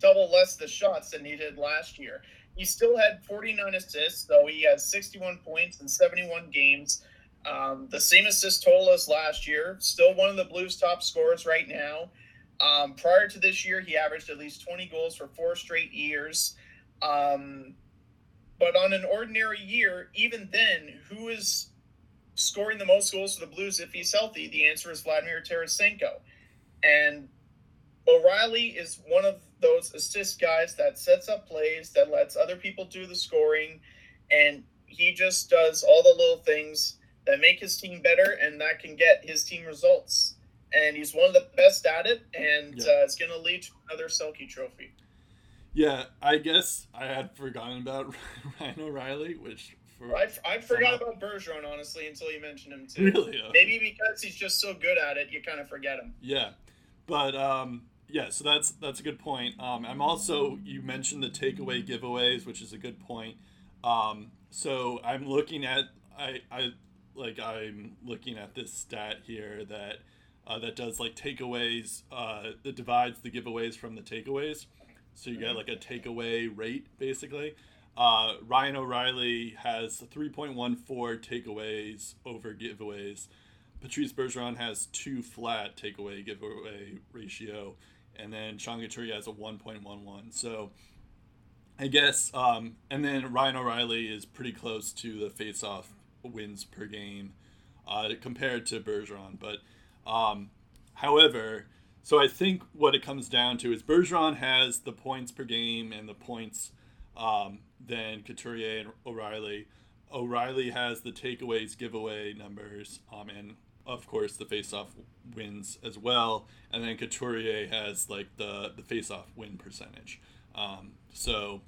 double less the shots than he did last year. He still had 49 assists, though he has 61 points in 71 games. Um, the same assist total as last year. Still one of the Blues' top scorers right now. Um, prior to this year, he averaged at least 20 goals for four straight years. Um, but on an ordinary year, even then, who is scoring the most goals for the Blues if he's healthy? The answer is Vladimir Tarasenko. And O'Reilly is one of those assist guys that sets up plays, that lets other people do the scoring, and he just does all the little things that make his team better and that can get his team results. And he's one of the best at it, and Yeah. uh, it's going to lead to another Selke trophy. Yeah, I guess I had forgotten about Ryan O'Reilly, which for I, I forgot Somehow. about Bergeron, honestly, until you mentioned him, too. really uh, Maybe because he's just so good at it, you kind of forget him. Yeah, but um, yeah, so that's that's a good point. Um, I'm also you mentioned the takeaway giveaways, which is a good point. Um, so I'm looking at I I like I'm looking at this stat here that uh, that does like takeaways uh, that divides the giveaways from the takeaways. So you get like a takeaway rate basically. Uh, Ryan O'Reilly has 3.14 takeaways over giveaways. Patrice Bergeron has two flat takeaway giveaway ratio, and then Sean Couturier has a 1.11. So I guess, um, and then Ryan O'Reilly is pretty close to the face-off wins per game uh, compared to Bergeron. But um, however, so I think what it comes down to is Bergeron has the points per game and the points um, than Couturier and O'Reilly. O'Reilly has the takeaways, giveaway numbers, um, and of course the face-off wins as well. And then Couturier has like the the face-off win percentage. Um, so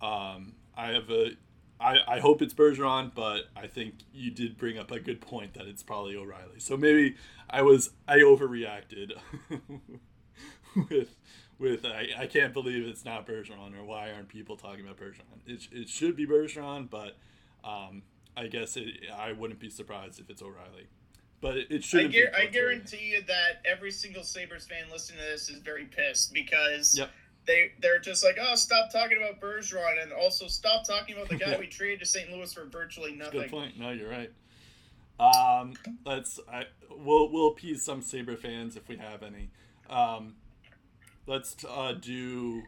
um, I have a I, I hope it's Bergeron, but I think you did bring up a good point that it's probably O'Reilly. So maybe I was I overreacted with with I, I can't believe it's not Bergeron or why aren't people talking about Bergeron? It, it should be Bergeron, but um, I guess it, I wouldn't be surprised if it's O'Reilly. But it, it I, guar- I guarantee you that every single Sabres fan listening to this is very pissed because Yep. They, they're just like, oh, stop talking about Bergeron and also stop talking about the guy Yeah. we traded to St. Louis for virtually nothing. Good point. No, you're right. Um, let's. I we'll we'll appease some Saber fans if we have any. Um, let's uh, do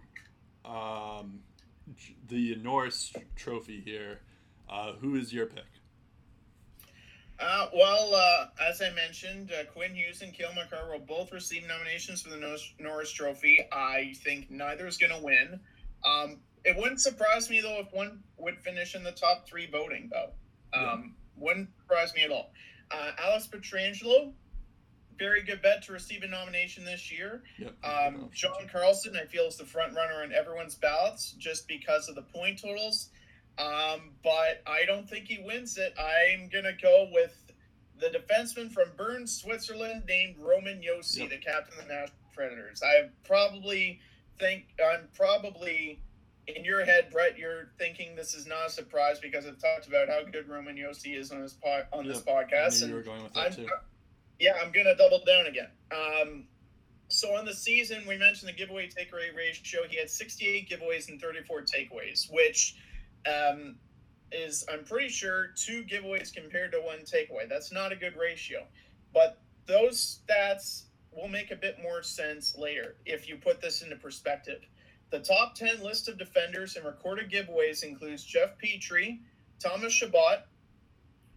um, the Norris Trophy here. Uh, who is your pick? Uh, well, uh, as I mentioned, uh, Quinn Hughes and Cale Makar will both receive nominations for the Norris, Norris Trophy. I think neither is going to win. Um, it wouldn't surprise me though if one would finish in the top three voting though. Um, wouldn't surprise me at all. Uh, Alex Pietrangelo, very good bet to receive a nomination this year. Yep. Um, John Carlson, I feel, is the front runner on everyone's ballots just because of the point totals. Um, but I don't think he wins it. I'm gonna go with the defenseman from Bern, Switzerland, named Roman Josi, Yep. the captain of the Nashville Predators. I probably think I'm probably in your head, Brett. You're thinking this is not a surprise because I've talked about how good Roman Josi is on this po- on this Yep. I podcast, knew you were going with that I'm, too. yeah, I'm gonna double down again. Um, so on the season, we mentioned the giveaway takeaway ratio. He had 68 giveaways and 34 takeaways, which um, is I'm pretty sure two giveaways compared to one takeaway. That's not a good ratio, but those stats will make a bit more sense later if you put this into perspective. The top 10 list of defenders and recorded giveaways includes Jeff Petry, Thomas Chabot,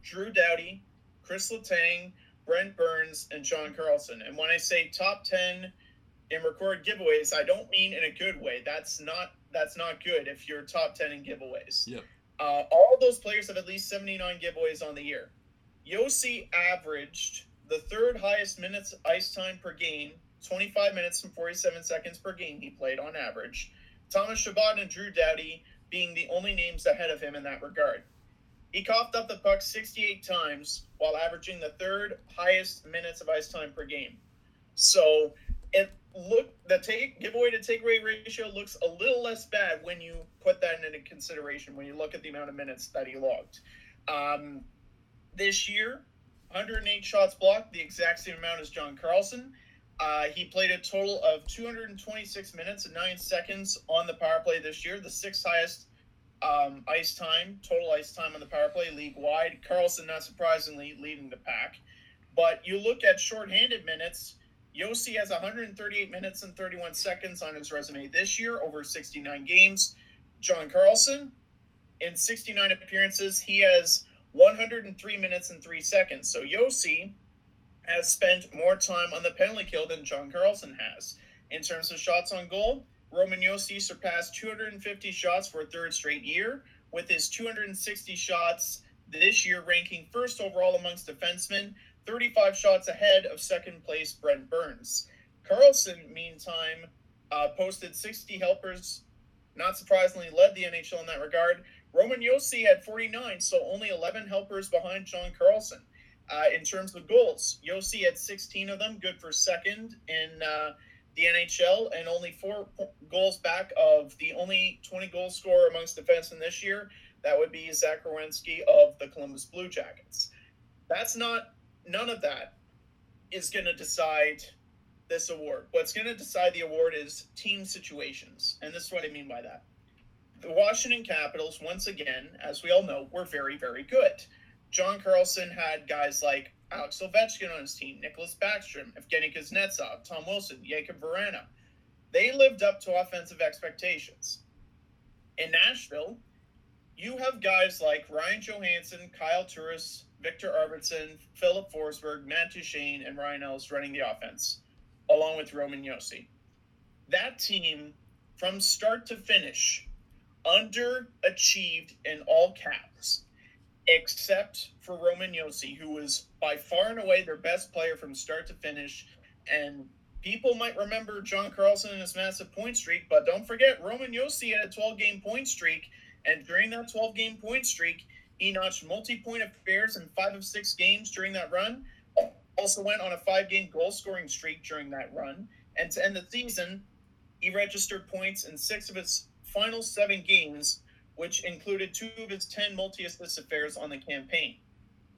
Drew Doughty, Chris Letang, Brent Burns, and John Carlson. And when I say top 10 in recorded giveaways, I don't mean in a good way. That's not that's not good if you're top 10 in giveaways. Yep. Uh, all those players have at least 79 giveaways on the year. Josi averaged the third highest minutes ice time per game, 25 minutes and 47 seconds per game he played on average. Thomas Chabot and Drew Doughty being the only names ahead of him in that regard. He coughed up the puck 68 times while averaging the third highest minutes of ice time per game. So it look the take giveaway to takeaway ratio looks a little less bad when you put that into consideration when you look at the amount of minutes that he logged. Um, this year, 108 shots blocked, the exact same amount as John Carlson. Uh, he played a total of 226 minutes and nine seconds on the power play this year, the sixth highest um, ice time, total ice time on the power play league wide. Carlson, not surprisingly, leading the pack. But you look at shorthanded minutes, Josi has 138 minutes and 31 seconds on his resume this year over 69 games. John Carlson, in 69 appearances, he has 103 minutes and 3 seconds. So Josi has spent more time on the penalty kill than John Carlson has. In terms of shots on goal, Roman Josi surpassed 250 shots for a third straight year, with his 260 shots this year ranking first overall amongst defensemen, 35 shots ahead of second place Brent Burns. Carlson, meantime, uh, posted 60 helpers, not surprisingly, led the NHL in that regard. Roman Josi had 49, so only 11 helpers behind John Carlson. Uh, in terms of goals, Josi had 16 of them, good for second in uh, the NHL, and only four goals back of the only 20 goal scorer amongst defensemen this year. That would be Zach Werenski of the Columbus Blue Jackets. That's not, none of that is going to decide this award. What's going to decide the award is team situations. And this is what I mean by that. The Washington Capitals, once again, as we all know, were very, very good. John Carlson had guys like Alex Ovechkin on his team, Nicklas Backstrom, Evgeny Kuznetsov, Tom Wilson, Jakub Vrana. They lived up to offensive expectations. In Nashville, you have guys like Ryan Johansen, Kyle Turris, Viktor Arvidsson, Filip Forsberg, Matt Duchene, and Ryan Ellis running the offense, along with Roman Josi. That team, from start to finish, underachieved in all caps except for Roman Josi, who was by far and away their best player from start to finish. And people might remember John Carlson and his massive point streak, but don't forget Roman Josi had a 12 game point streak. And during that 12 game point streak, he notched multi point affairs in five of six games during that run. Also went on a five game goal scoring streak during that run. And to end the season, he registered points in six of his final seven games which included two of his 10 multi assist affairs on the campaign.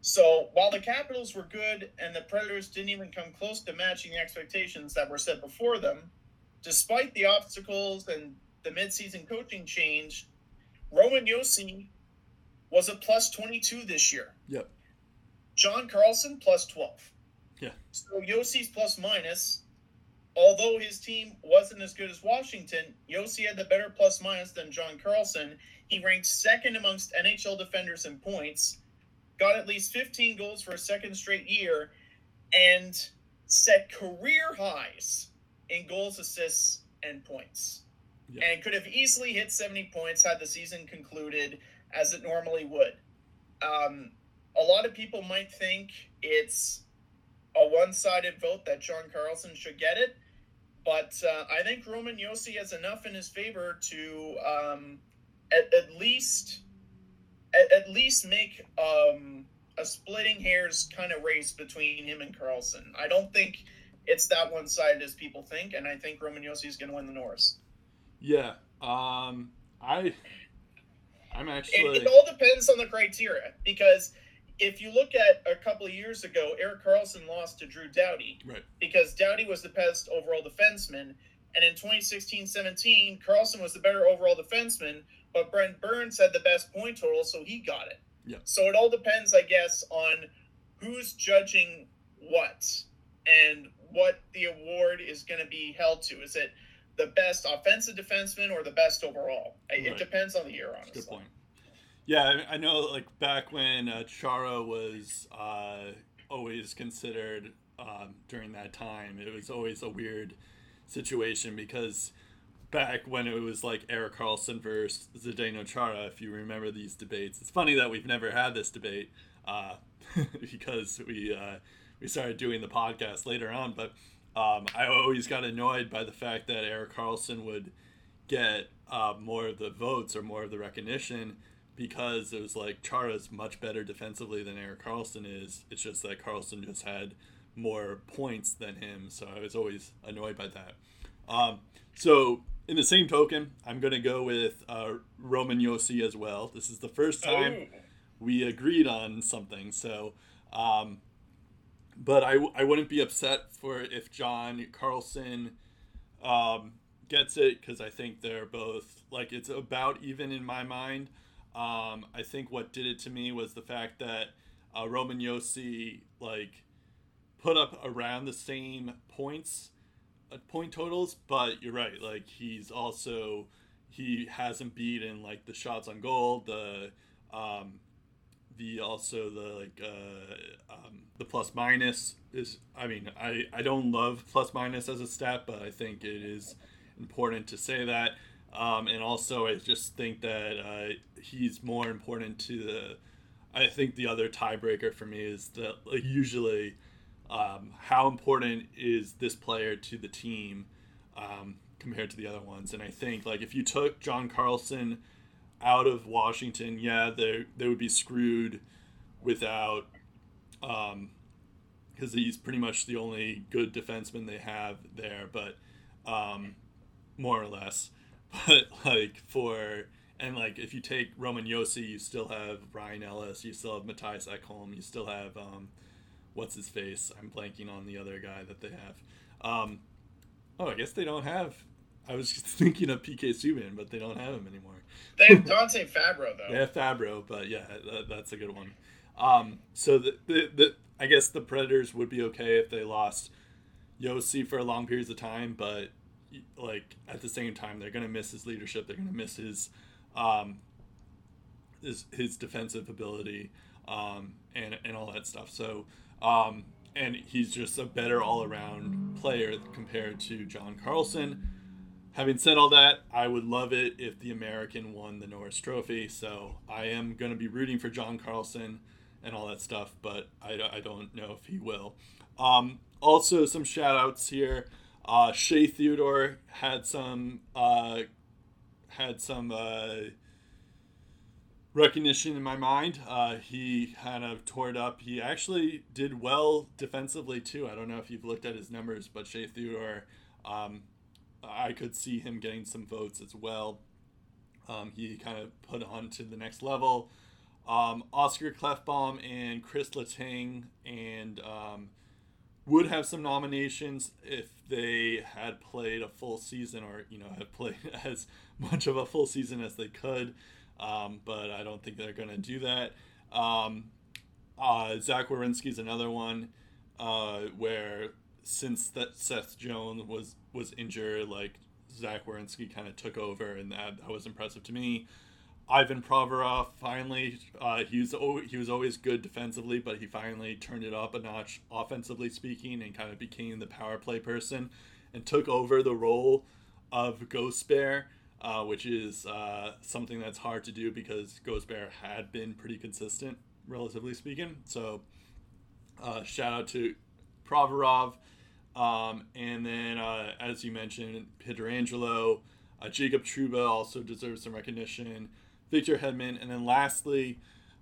So while the Capitals were good and the Predators didn't even come close to matching the expectations that were set before them, despite the obstacles and the midseason coaching change, Roman Josi was a plus 22 this year. Yep. John Carlson plus 12. Yeah. So Josi's plus minus, although his team wasn't as good as Washington, Josi had the better plus minus than John Carlson. He ranked second amongst NHL defenders in points, got at least 15 goals for a second straight year, and set career highs in goals, assists, and points. And could have easily hit 70 points had the season concluded as it normally would. Um, a lot of people might think it's a one-sided vote that John Carlson should get it, but uh, I think Roman Josi has enough in his favor to um, at, at, least at, at least make um, a splitting hairs kind of race between him and Carlson. I don't think it's that one-sided as people think, and I think Roman Josi is going to win the Norris. Yeah, um, I I'm actually. It, it all depends on the criteria because if you look at a couple of years ago, Erik Karlsson lost to Drew Doughty. Right. Because Doughty was the best overall defenseman. And in 2016 17, Karlsson was the better overall defenseman, but Brent Burns had the best point total, so he got it. Yeah. So it all depends, I guess, on who's judging what and what the award is going to be held to. Is it the best offensive defenseman or the best overall? Right. It depends on the year, honestly. Good point. Yeah, I know. Like back when uh, Chara was uh, always considered um, during that time, it was always a weird situation because back when it was like Erik Karlsson versus Zdeno Chara, if you remember these debates, it's funny that we've never had this debate uh, because we uh, we started doing the podcast later on. But um, I always got annoyed by the fact that Erik Karlsson would get uh, more of the votes or more of the recognition because it was like Chara's much better defensively than Erik Karlsson is. It's just that Karlsson just had more points than him, so I was always annoyed by that. Um, so in the same token, I'm going to go with uh, Roman Josi as well. This is the first time oh. we agreed on something, so. Um, but I, I wouldn't be upset for if John Carlson um, gets it because I think they're both like it's about even in my mind. Um, I think what did it to me was the fact that uh, Roman Josi like put up around the same points, uh, point totals, but you're right. Like he's also he hasn't beaten like the shots on goal, the um, the also the like uh, um, the plus minus is. I mean, I I don't love plus minus as a stat, but I think it is important to say that. Um, and also, I just think that uh, he's more important to the. I think the other tiebreaker for me is that like, usually, um, how important is this player to the team um, compared to the other ones? And I think like if you took John Carlson out of Washington, yeah, they they would be screwed without, because um, he's pretty much the only good defenseman they have there, but um, more or less. but like for and like if you take Roman Josi, you still have Ryan Ellis, you still have Mattias Ekholm, you still have um, what's his face? I'm blanking on the other guy that they have. Um, oh, I guess they don't have. I was thinking of PK Subban, but they don't have him anymore. They have Dante Fabbro though. they have Fabbro, but yeah, that, that's a good one. Um, so the, the, the I guess the Predators would be okay if they lost Josi for long periods of time, but like at the same time they're to miss his leadership they're to miss his um his, his defensive ability um and and all that stuff so um and he's just a better all-around player compared to John Carlson having said all that I would love it if the American won the Norris trophy so I am going to be rooting for John Carlson and all that stuff but I, I don't know if he will um also some shout outs here uh, Shea Theodore had some uh, had some uh, recognition in my mind. Uh, he kind of tore it up. He actually did well defensively too. I don't know if you've looked at his numbers, but Shea Theodore, um, I could see him getting some votes as well. Um, he kind of put on to the next level. Um, Oskar Klefbom and Chris Letang and um, would have some nominations if they had played a full season or you know have played as much of a full season as they could um, but i don't think they're going to do that um, uh, zach another one uh, where since that seth jones was was injured like zach Werenski kind of took over and that, that was impressive to me Ivan Provorov finally uh, he was he was always good defensively, but he finally turned it up a notch offensively speaking and kind of became the power play person and took over the role of Ghost Bear. uh, which is uh, something that's hard to do because Ghost Bear had been pretty consistent, relatively speaking. So, uh, shout out to Provorov. Um, and then, uh, as you mentioned, Pietrangelo, uh, Jacob Trouba also deserves some recognition. Victor Hedman, and then lastly,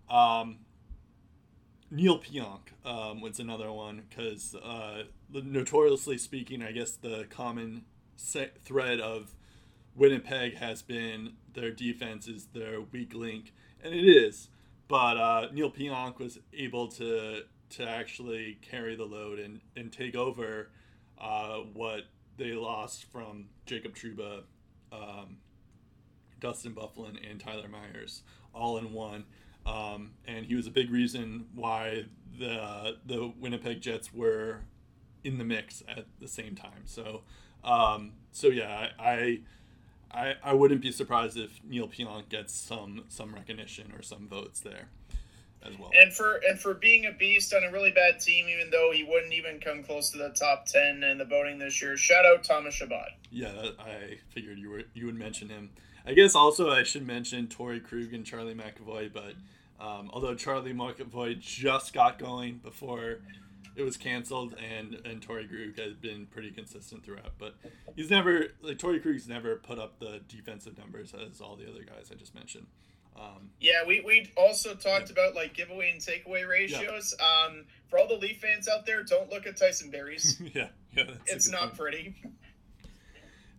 um, Neal Pionk um, was another one because, uh, notoriously speaking, I guess the common thread of Winnipeg has been their defense is their weak link, and it is. But uh, Neal Pionk was able to to actually carry the load and, and take over uh, what they lost from Jacob Trouba, um, Dustin Byfuglien, and Tyler Myers all in one. Um, and he was a big reason why the the Winnipeg Jets were in the mix at the same time. So, um, so yeah, I, I I wouldn't be surprised if Neal Pionk gets some some recognition or some votes there as well. And for and for being a beast on a really bad team, even though he wouldn't even come close to the top ten in the voting this year, shout out Thomas Chabot. Yeah, I figured you were you would mention him. I guess also I should mention Torey Krug and Charlie McAvoy, but um, although Charlie McAvoy just got going before it was canceled, and and Torey Krug has been pretty consistent throughout. But he's never like Torey Krug's never put up the defensive numbers as all the other guys I just mentioned. Um, yeah, we, we also talked yeah. about like giveaway and takeaway ratios. Yeah. Um, for all the Leaf fans out there, don't look at Tyson Barrie's. yeah, yeah, it's not point. pretty.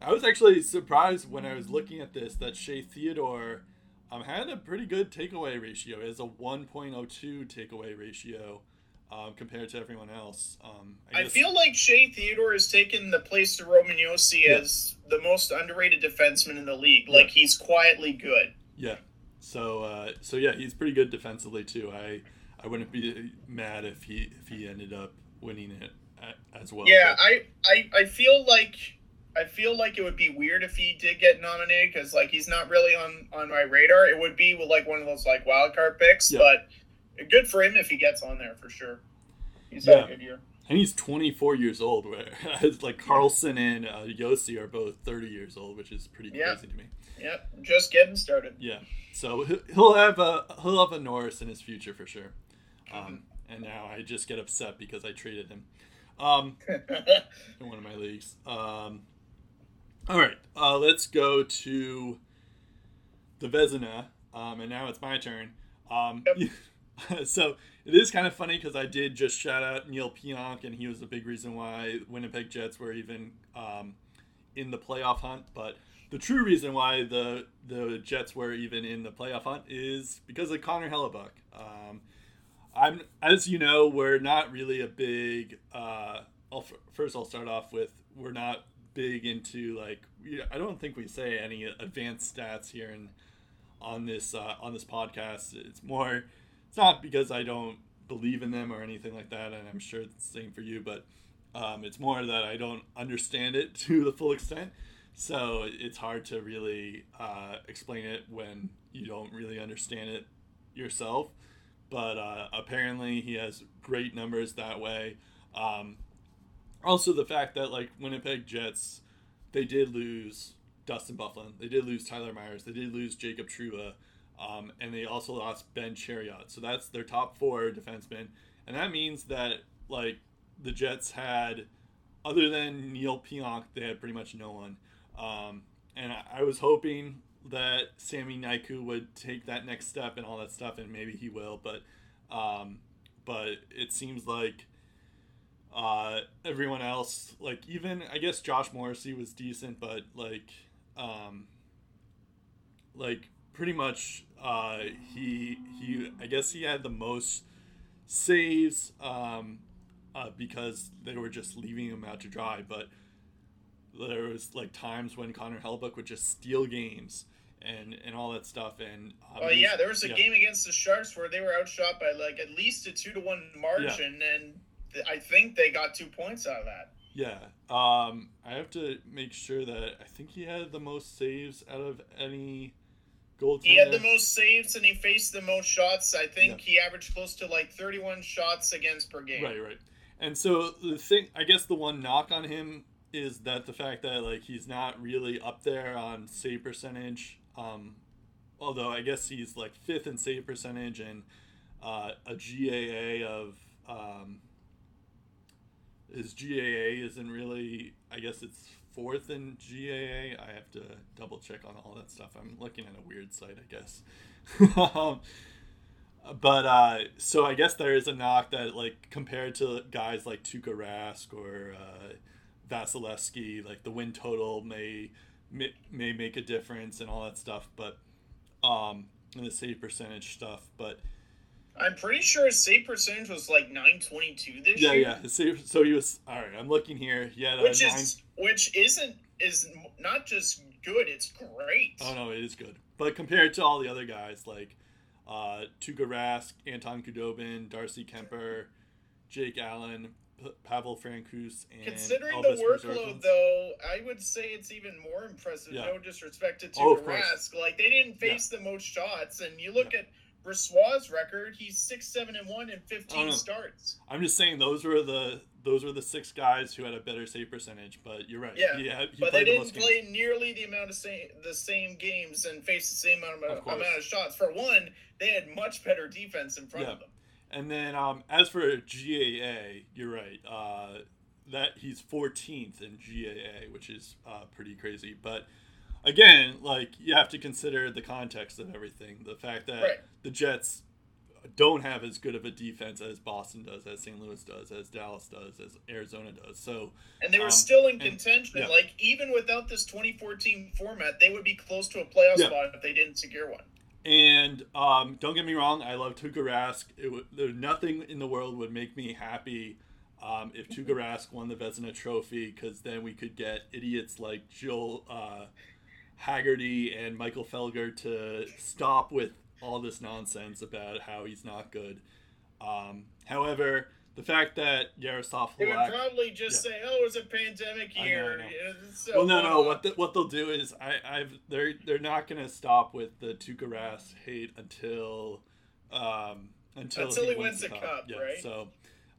I was actually surprised when I was looking at this that Shea Theodore um, had a pretty good takeaway ratio. It has a 1.02 takeaway ratio um, compared to everyone else. Um, I, I, feel like Shea Theodore has taken the place to Roman Josi yeah. as the most underrated defenseman in the league. Like he's quietly good. Yeah. So uh, so yeah, he's pretty good defensively too. I I wouldn't be mad if he if he ended up winning it as well. Yeah, but... I, I I feel like I feel like it would be weird if he did get nominated because like he's not really on on my radar. It would be like one of those like wild card picks, yeah. but good for him if he gets on there for sure. He's yeah. had a good year. And he's 24 years old, whereas like Carlson and uh, Josi are both 30 years old, which is pretty yep. crazy to me. Yep, just getting started. Yeah, so he'll have a he'll have a Norris in his future for sure. Um, mm-hmm. and now I just get upset because I traded him um, in one of my leagues. Um, all right, uh, let's go to the Vezina, um, and now it's my turn. Um, yep. so it is kind of funny because I did just shout out Neal Pionk, and he was a big reason why Winnipeg Jets were even um, in the playoff hunt. But the true reason why the the Jets were even in the playoff hunt is because of Connor Hellebuyck. Um, I'm, as you know, we're not really a big. Uh, I'll, first, I'll start off with we're not big into like I don't think we say any advanced stats here and on this uh, on this podcast. It's more it's not because I don't believe in them or anything like that, and I'm sure it's the same for you, but um, it's more that I don't understand it to the full extent. So it's hard to really uh, explain it when you don't really understand it yourself. But uh, apparently, he has great numbers that way. Um, also the fact that like Winnipeg Jets, they did lose Dustin Byfuglien, they did lose Tyler Myers, they did lose Jacob Trouba, um, and they also lost Ben Chiarot. So that's their top four defensemen, and that means that like the Jets had, other than Neal Pionk, they had pretty much no one. Um, and I, I was hoping that Sami Niku would take that next step and all that stuff, and maybe he will. But um, but it seems like uh, everyone else, like even I guess Josh Morrissey was decent, but like, um, like pretty much uh, he he I guess he had the most saves um, uh, because they were just leaving him out to dry. But there was like times when Connor Hellebuyck would just steal games and and all that stuff. And um, oh yeah, there was a yeah. game against the Sharks where they were outshot by like at least a two to one margin, yeah. and I think they got two points out of that. Yeah. Um, I have to make sure that I think he had the most saves out of any goaltender. He had the most saves and he faced the most shots. I think yeah. he averaged close to like 31 shots against per game. Right, right. And so the thing, I guess the one knock on him is that the fact that like he's not really up there on save percentage. Um, although I guess he's like fifth in save percentage and uh, a GAA of um, his GAA isn't really. I guess it's fourth in GAA. I have to double check on all that stuff. I'm looking at a weird site, I guess. um, but uh, so I guess there is a knock that like compared to guys like Tuukka Rask or uh, Vasilevskiy, like the win total may, may may make a difference and all that stuff, but um, and the save percentage stuff, but. I'm pretty sure his save percentage was like 922 this yeah, year. Yeah, save, so he was all right. I'm looking here. He had a which nine, is which isn't is not just good, it's great. Oh no, it is good. But compared to all the other guys like uh, Tuukka Rask, Anton Khudobin, Darcy Kuemper, Jake Allen, P- Pavel Francouz, and Considering Elvis the workload, though, I would say it's even more impressive. Yeah. No disrespect to Oh, Tuukka course. Rask, like they didn't face the most shots, and you look at Brossoit's record; he's six, seven, and one in Oh, fifteen no. starts. I'm just saying those were the those were the six guys who had a better save percentage. But you're right. Yeah, he But they the didn't games. play nearly the amount of same the same games and face the same amount of, Of amount of shots. For one, they had much better defense in front Yeah. of them. And then um, as for GAA, you're right. Uh, that he's 14th in GAA, which is uh, pretty crazy. But again, like you have to consider the context of everything. The fact that Right. the Jets don't have as good of a defense as Boston does, as St. Louis does, as Dallas does, as Arizona does. So And they were Um, still in and- contention. yeah. Like even without this 2014 format, they would be close to a playoff Yeah. spot if they didn't secure one. And um, don't get me wrong, I love Tuukka Rask. It w- there, nothing in the world would make me happy um, if Tuukka Rask won the Vezina Trophy, because then we could get idiots like Joel uh, Haggerty and Michael Felger to stop with all this nonsense about how he's not good. Um, however, the fact that Yaroslav They would probably just Yeah. say, "Oh, it's a pandemic I know, I know. So well, no, no. What the, what they'll do is I, I've they're they're not gonna stop with the Tuukka Rask hate until um until, Until he wins wins the the cup. cup, yeah, right? So,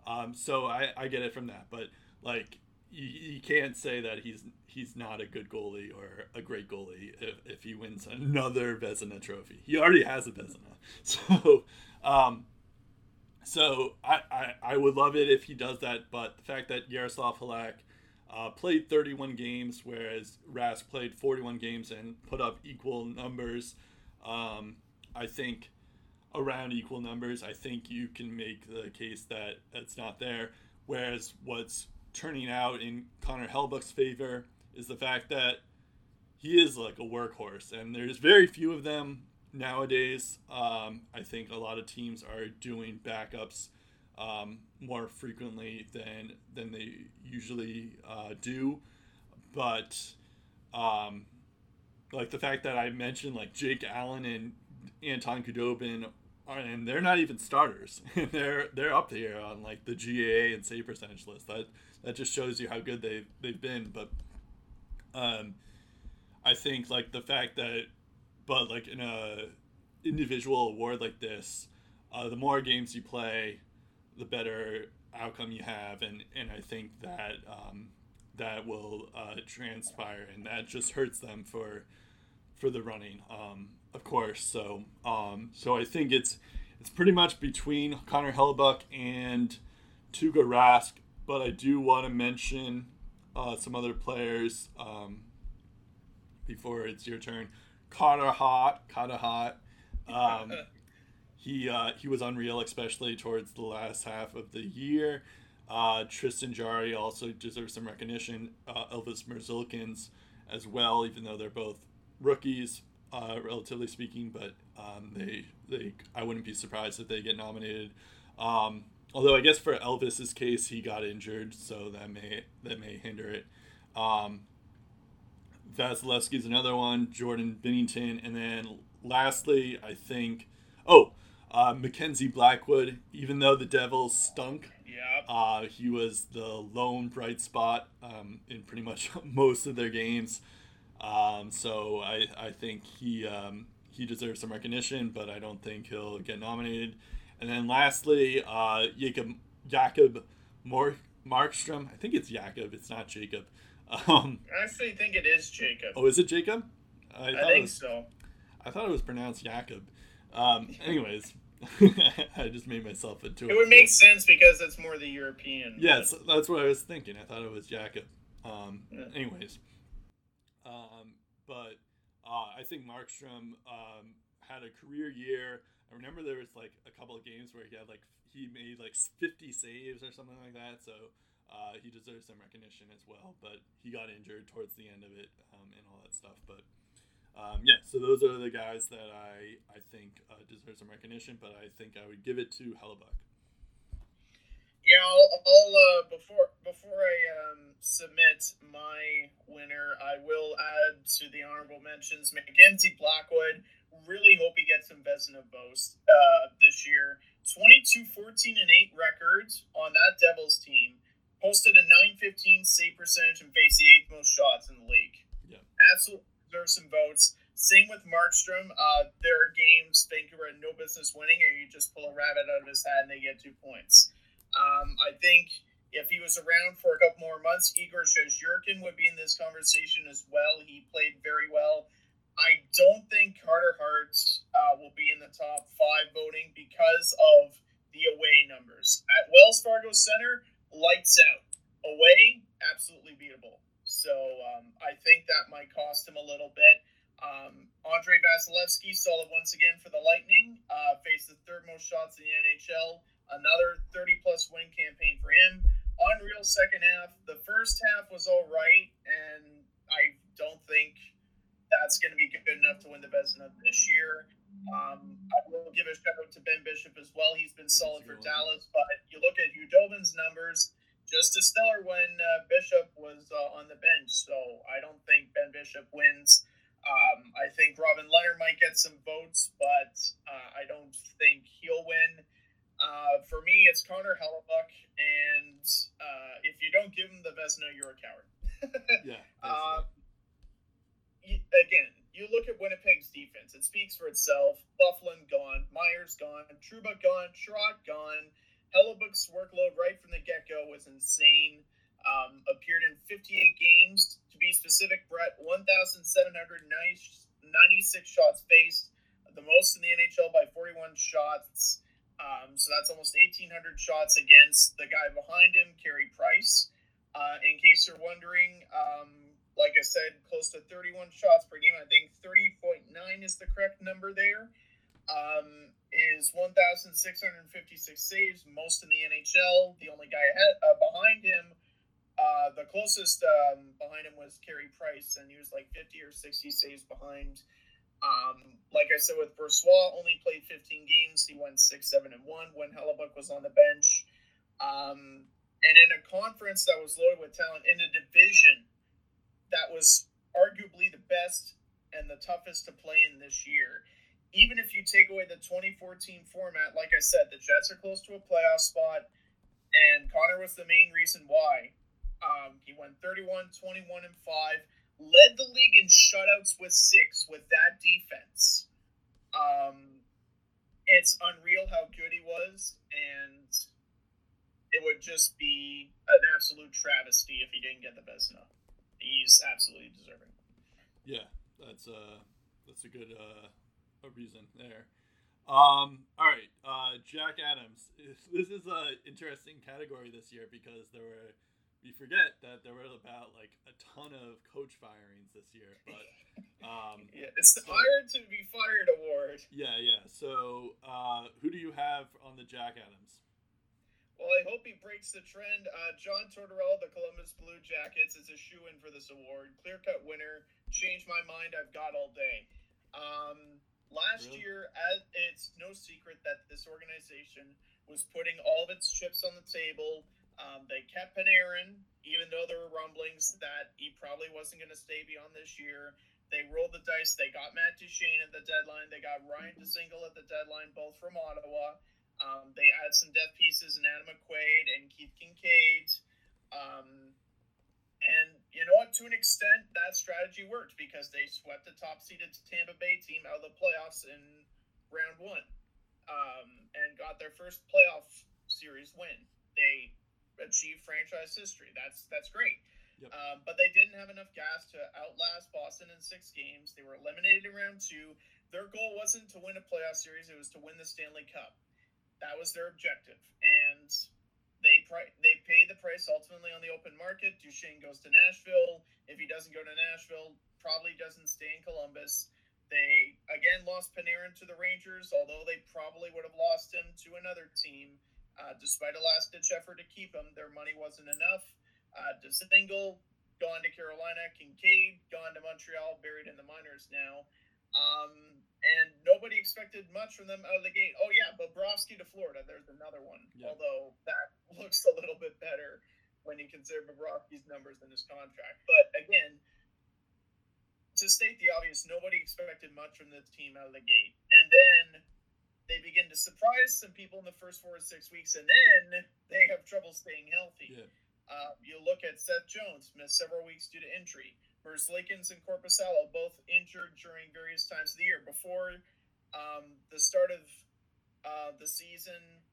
um, so I I get it from that, but like you, you can't say that he's he's not a good goalie or a great goalie if, if he wins another Vezina trophy. He already has a Vezina, so um. So I, I, I would love it if he does that, but the fact that Yaroslav Halak uh, played 31 games, whereas Rask played 41 games and put up equal numbers. Um, I think around equal numbers, I think you can make the case that it's not there. Whereas what's turning out in Connor Hellebuyck's favor is the fact that he is like a workhorse, and there's very few of them nowadays. Um, I think a lot of teams are doing backups um, more frequently than than they usually uh, do, but um, like the fact that I mentioned like Jake Allen and Anton Khudobin, and they're not even starters. they're they're up here on like the GAA and save percentage list. That that just shows you how good they've they've been. But um, I think like the fact that, but like in a individual award like this, uh, the more games you play, the better outcome you have, and and I think that um, that will uh, transpire, and that just hurts them for for the running, um, of course. So um, so I think it's it's pretty much between Connor Hellebuyck and Tuukka Rask, but I do want to mention uh, some other players um, before it's your turn. Carter Hart, Carter Hart. Um, he uh, he was unreal, especially towards the last half of the year. Uh, Tristan Jarry also deserves some recognition. Uh, Elvis Merzlikins as well, even though they're both rookies, uh, relatively speaking. But um, they they I wouldn't be surprised if they get nominated. Um, although I guess for Elvis's case, he got injured, so that may that may hinder it. Um, Vasilevskiy's another one, Jordan Binnington, and then lastly, I think, oh, uh, Mackenzie Blackwood. Even though the Devils stunk, Yeah. uh, he was the lone bright spot um, in pretty much most of their games. Um, so I, I think he um, he deserves some recognition, but I don't think he'll get nominated. And then lastly, uh, Jacob Jakob Mor- Markstrom. I think it's Jakob. It's not Jacob. Um, I actually think it is Jacob. oh, is it Jacob? I, I thought it think was, so. I thought it was pronounced Jacob. Um, anyways, I just made myself into It would make sense because it's more the European. Yes, that's what I was thinking. I thought it was Jacob. Um, Yeah. Anyways, um, but uh, I think Markstrom um, had a career year. I remember there was like a couple of games where he had like he made like 50 saves or something like that. So uh, he deserves some recognition as well. But he got injured towards the end of it um, and all that stuff. But um, yeah, so those are the guys that I I think uh, deserve some recognition. But I think I would give it to Hellebuyck. Yeah, I'll, I'll uh, before before I um, submit my winner, I will add to the honorable mentions Mackenzie Blackwood. Really hope he gets some Vezina votes uh, this year. 22, 14, and 8 records on that Devils team. Posted a 915 save percentage and faced the eighth most shots in the league. Yeah. Absolutely deserves some votes. Same with Markstrom. Uh, there are games Vancouver had no business winning, and you just pull a rabbit out of his hat and they get two points. Um, I think if he was around for a couple more months, Igor Shesterkin would be in this conversation as well. He played very well. I don't think Carter Hart uh, will be in the top five voting because of the away numbers. At Wells Fargo Center, lights out. Away, absolutely beatable. So um, I think that might cost him a little bit. Um, Andrei Vasilevskiy, solid once again for the Lightning, uh, faced the third most shots in the NHL. Another 30 plus win campaign for him. Unreal second half. The first half was all right, and I don't think that's going to be good enough to win the best Vezina this year. Um, I will give a shout out to Ben Bishop as well. He's been solid for. Dallas, but you look at Khudobin's numbers, just as stellar when uh, Bishop was uh, on the bench. So I don't think Ben Bishop wins. Um, I think Robin Lehner might get some votes, but uh, I don't think he'll win. Uh, for me, it's Connor Hellebuyck, and uh, if you don't give him the Vezina, you're a coward. Yeah. Uh, you- again, you look at Winnipeg's defense; it speaks for itself. Byfuglien gone, Myers gone, Trouba gone, Trot gone. Hellebuyck's workload right from the get go was insane. Um, appeared in 58 games. To be specific, Brett, 1,796 shots faced, the most in the NHL by 41 shots. Um, so that's almost 1,800 shots against the guy behind him, Carey Price. Uh, in case you're wondering, um, like I said, close to 31 shots per game. I think 30.9 is the correct number there. Um, is 1,656 saves, most in the NHL. The only guy ahead, uh, behind him, uh, the closest um, behind him was Carey Price, and he was like 50 or 60 saves behind. Um, like I said, with Brossoit, only played 15 games. He went 6 7 and 1 when Hellebuyck was on the bench. Um, and in a conference that was loaded with talent, in a division that was arguably the best and the toughest to play in this year. Even if you take away the 2014 format, like I said, the Jets are close to a playoff spot, and Connor was the main reason why. Um, he went 31, 21, and 5, led the league in shutouts with six with that defense. Um, it's unreal how good he was, and it would just be an absolute travesty if he didn't get the Vezina. He's absolutely deserving. Yeah, that's uh that's a good uh a reason there. Um, all right, uh, Jack Adams. This is a interesting category this year because there were we forget that there were about like a ton of coach firings this year, but um, Yeah, it's the Hired to be Fired award. yeah, yeah. So uh, who do you have on the Jack Adams? Well, I hope he breaks the trend. Uh, John Tortorella, the Columbus Blue Jackets, is a shoe in for this award. Clear cut winner. Changed my mind. I've got all day. Um, last Really? year, as it's no secret that this organization was putting all of its chips on the table. Um, they kept Panarin, even though there were rumblings that he probably wasn't going to stay beyond this year. They rolled the dice. They got Matt Duchene at the deadline. They got Ryan Dzingel at the deadline, both from Ottawa. Um, they added some depth pieces in Adam McQuaid and Keith Kinkaid. Um, and you know what? To an extent, that strategy worked because they swept the top seeded Tampa Bay team out of the playoffs in round one um, and got their first playoff series win. They achieved franchise history. That's that's great. Yep. Um, but they didn't have enough gas to outlast Boston in six games. They were eliminated in round two. Their goal wasn't to win a playoff series; it was to win the Stanley Cup. That was their objective, and they pri- they paid the price ultimately on the open market. Duchene goes to Nashville. If he doesn't go to Nashville, probably doesn't stay in Columbus. They again lost Panarin to the Rangers, although they probably would have lost him to another team. Uh, despite a last ditch effort to keep him, their money wasn't enough. Uh, Dzingel gone to Carolina, Kinkaid gone to Montreal, buried in the minors now. Um, and nobody expected much from them out of the gate. Oh yeah, Bobrovsky to Florida. There's another one. Yeah. Although that looks a little bit better when you consider Bobrovsky's numbers in his contract. But again, to state the obvious, nobody expected much from this team out of the gate. And then they begin to surprise some people in the first four or six weeks, and then they have trouble staying healthy. Yeah. Uh, you look at Seth Jones, missed several weeks due to injury. Likens and Korpisalo both injured during various times of the year. Before um, the start of uh, the season,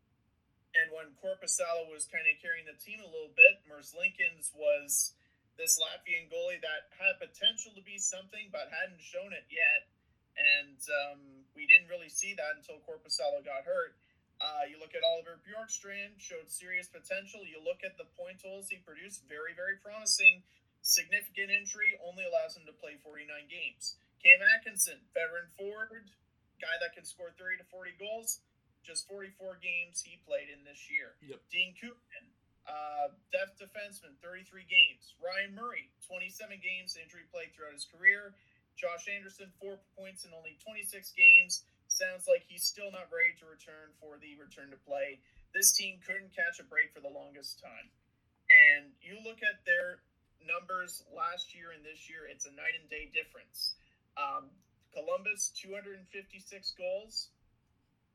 and when Korpisalo was kind of carrying the team a little bit, Likens was this Latvian goalie that had potential to be something, but hadn't shown it yet. And um, we didn't really see that until Korpisalo got hurt. Uh, you look at Oliver Bjorkstrand, showed serious potential. You look at the point totals he produced, very, very promising. Significant injury only allows him to play 49 games. Cam Atkinson, veteran forward, guy that can score 30 to 40 goals, just 44 games he played in this year. Yep. Dean Koopman, uh, depth defenseman, 33 games. Ryan Murray, 27 games, injury played throughout his career. Josh Anderson, four points in only 26 games. Sounds like he's still not ready to return for the return to play. This team couldn't catch a break for the longest time. And you look at their numbers last year and this year, it's a night and day difference. Um, Columbus, 256 goals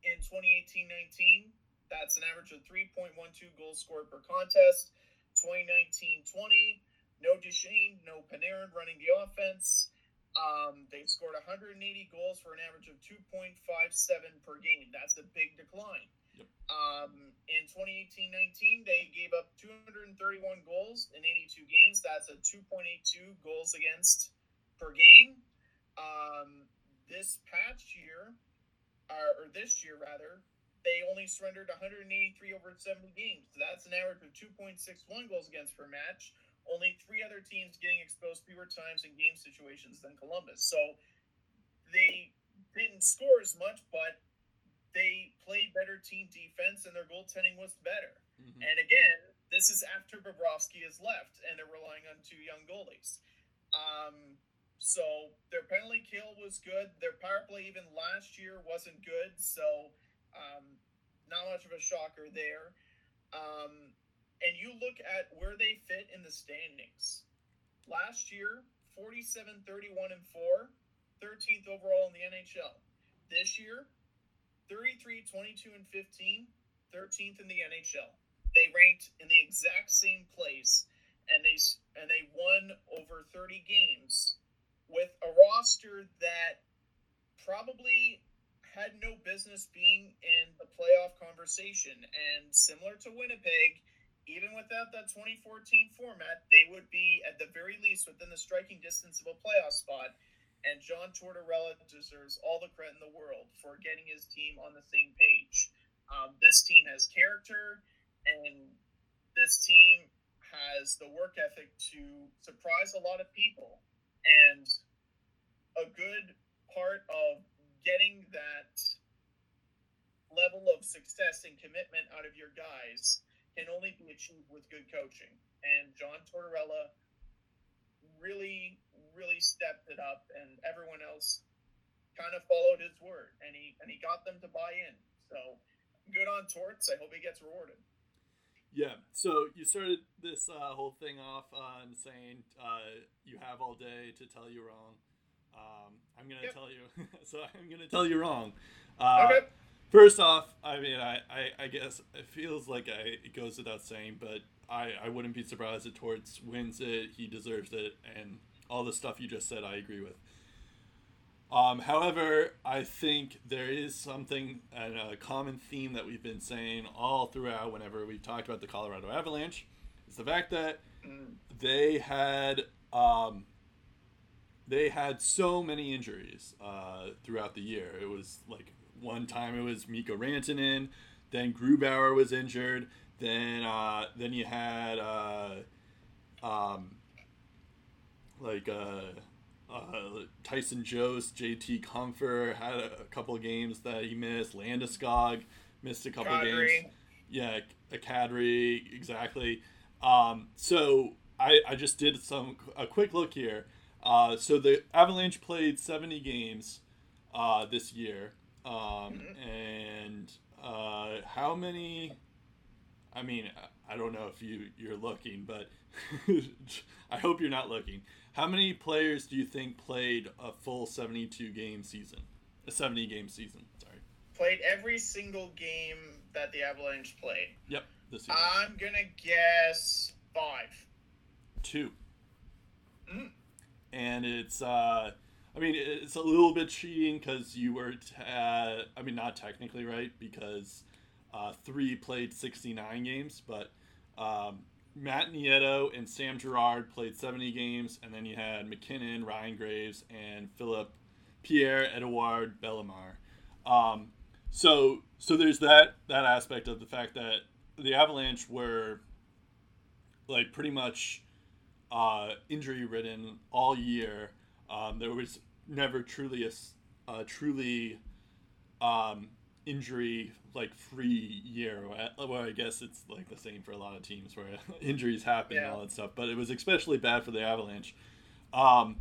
in 2018 19. That's an average of 3.12 goals scored per contest. 2019 20, no Duchene, no Panarin running the offense. Um, they scored 180 goals for an average of 2.57 per game. That's a big decline. Yep. Um, in 2018-19, they gave up 231 goals in 82 games. That's a 2.82 goals against per game. Um, this past year, uh, or this year rather, they only surrendered 183 over 70 games. So That's an average of 2.61 goals against per match only three other teams getting exposed fewer times in game situations than Columbus. So they didn't score as much, but they played better team defense and their goaltending was better. Mhm. And again, this is after Bobrovsky has left and they're relying on two young goalies. Um, so their penalty kill was good. Their power play even last year wasn't good. So um, not much of a shocker there. Um, and you look at where they fit in the standings. Last year, 47 31 and 4, 13th overall in the NHL. This year, 33 22 and 15, 13th in the NHL. They ranked in the exact same place and they and they won over 30 games with a roster that probably had no business being in the playoff conversation and similar to Winnipeg even without that 2014 format, they would be at the very least within the striking distance of a playoff spot. And John Tortorella deserves all the credit in the world for getting his team on the same page. Um, this team has character, and this team has the work ethic to surprise a lot of people. And a good part of getting that level of success and commitment out of your guys can only be achieved with good coaching. And John Tortorella really, really stepped it up, and everyone else kind of followed his word, and he and he got them to buy in. So good on Torts. I hope he gets rewarded. Yeah. So you started this uh, whole thing off on saying uh, you have all day to tell you wrong. Um, I'm gonna Yep. tell you. so I'm gonna tell you wrong. Uh, Okay. First off, I mean, I, I, I guess it feels like I, it goes without saying, but I, I wouldn't be surprised if Torts wins it. He deserves it, and all the stuff you just said, I agree with. Um, however, I think there is something and a common theme that we've been saying all throughout whenever we've talked about the Colorado Avalanche is the fact that they had um, they had so many injuries uh, throughout the year. It was like one time it was Mikko Rantanen, then Grubauer was injured, then uh, then you had uh, um, like uh, uh, Tyson Jost, JT Compher had a, a couple of games that he missed. Landeskog missed a couple of games. Yeah, a Kadri, exactly. Um, so I, I just did some a quick look here. Uh, so the Avalanche played 70 games uh, this year. Um, and uh, how many? I mean, I don't know if you you're looking, but I hope you're not looking. How many players do you think played a full 72 game season? A 70 game season. Sorry. Played every single game that the Avalanche played. Yep. This season. I'm gonna guess five. two. Mm. And it's, uh, I mean, it's a little bit cheating because you were, t- uh, I mean, not technically right because uh, three played 69 games, but um, Matt Nieto and Sam Girard played 70 games, and then you had MacKinnon, Ryan Graves, and Philip Pierre Edouard Bellemare. Um, so, so there's that that aspect of the fact that the Avalanche were like pretty much uh, injury ridden all year. Um, there was never truly a truly um, injury like free year. Well, I guess it's like the same for a lot of teams where injuries happen and all that stuff. But it was especially bad for the Avalanche. Um,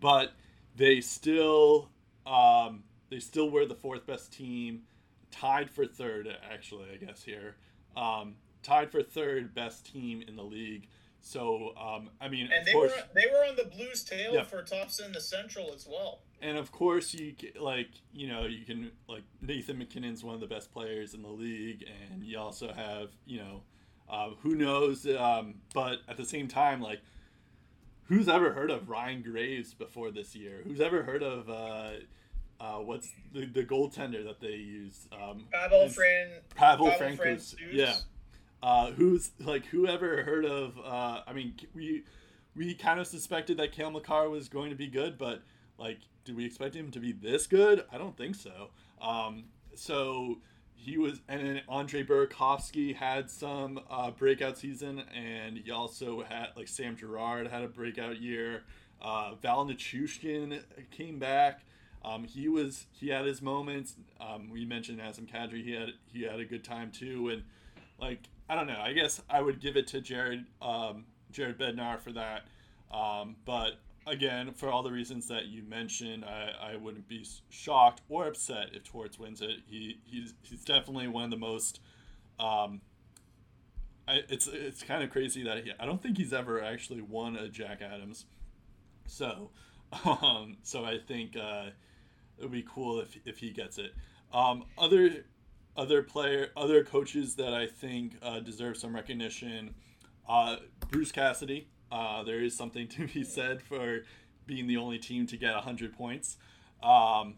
but they still um, they still were the fourth best team, tied for third actually. I guess here, um, tied for third best team in the league. So um, I mean, And of they course, were they were on the Blues' tail Yeah. for tops in the Central as well. and of course you like you know you can like Nathan MacKinnon's one of the best players in the league, and you also have you know uh, who knows, um, but at the same time like. Who's ever heard of Ryan Graves before this year? Who's ever heard of uh, uh, what's the, the goaltender that they use? Um, Pavel Fran. Pavel Pavel. Francouz. Yeah. Uh, who's like whoever heard of? Uh, I mean, we we kind of suspected that Cale Makar was going to be good, but like, did we expect him to be this good? I don't think so. Um, so he was, and then Andre Burakovsky had some uh, breakout season, and he also had like Sam Girard had a breakout year. Uh, Val Nichushkin came back. Um, he was he had his moments. Um, we mentioned Nazem Kadri. He had he had a good time too, and like I don't know. I guess I would give it to Jared um, Jared Bednar for that. Um, but again, for all the reasons that you mentioned, I, I wouldn't be shocked or upset if Torts wins it. He he's he's definitely one of the most. Um, I, it's it's kind of crazy that he, I don't think he's ever actually won a Jack Adams. So, um, so I think uh, it would be cool if if he gets it. Um, other other player, other coaches that I think uh, deserve some recognition. Uh, Bruce Cassidy. Uh, there is something to be said for being the only team to get 100 points. Um,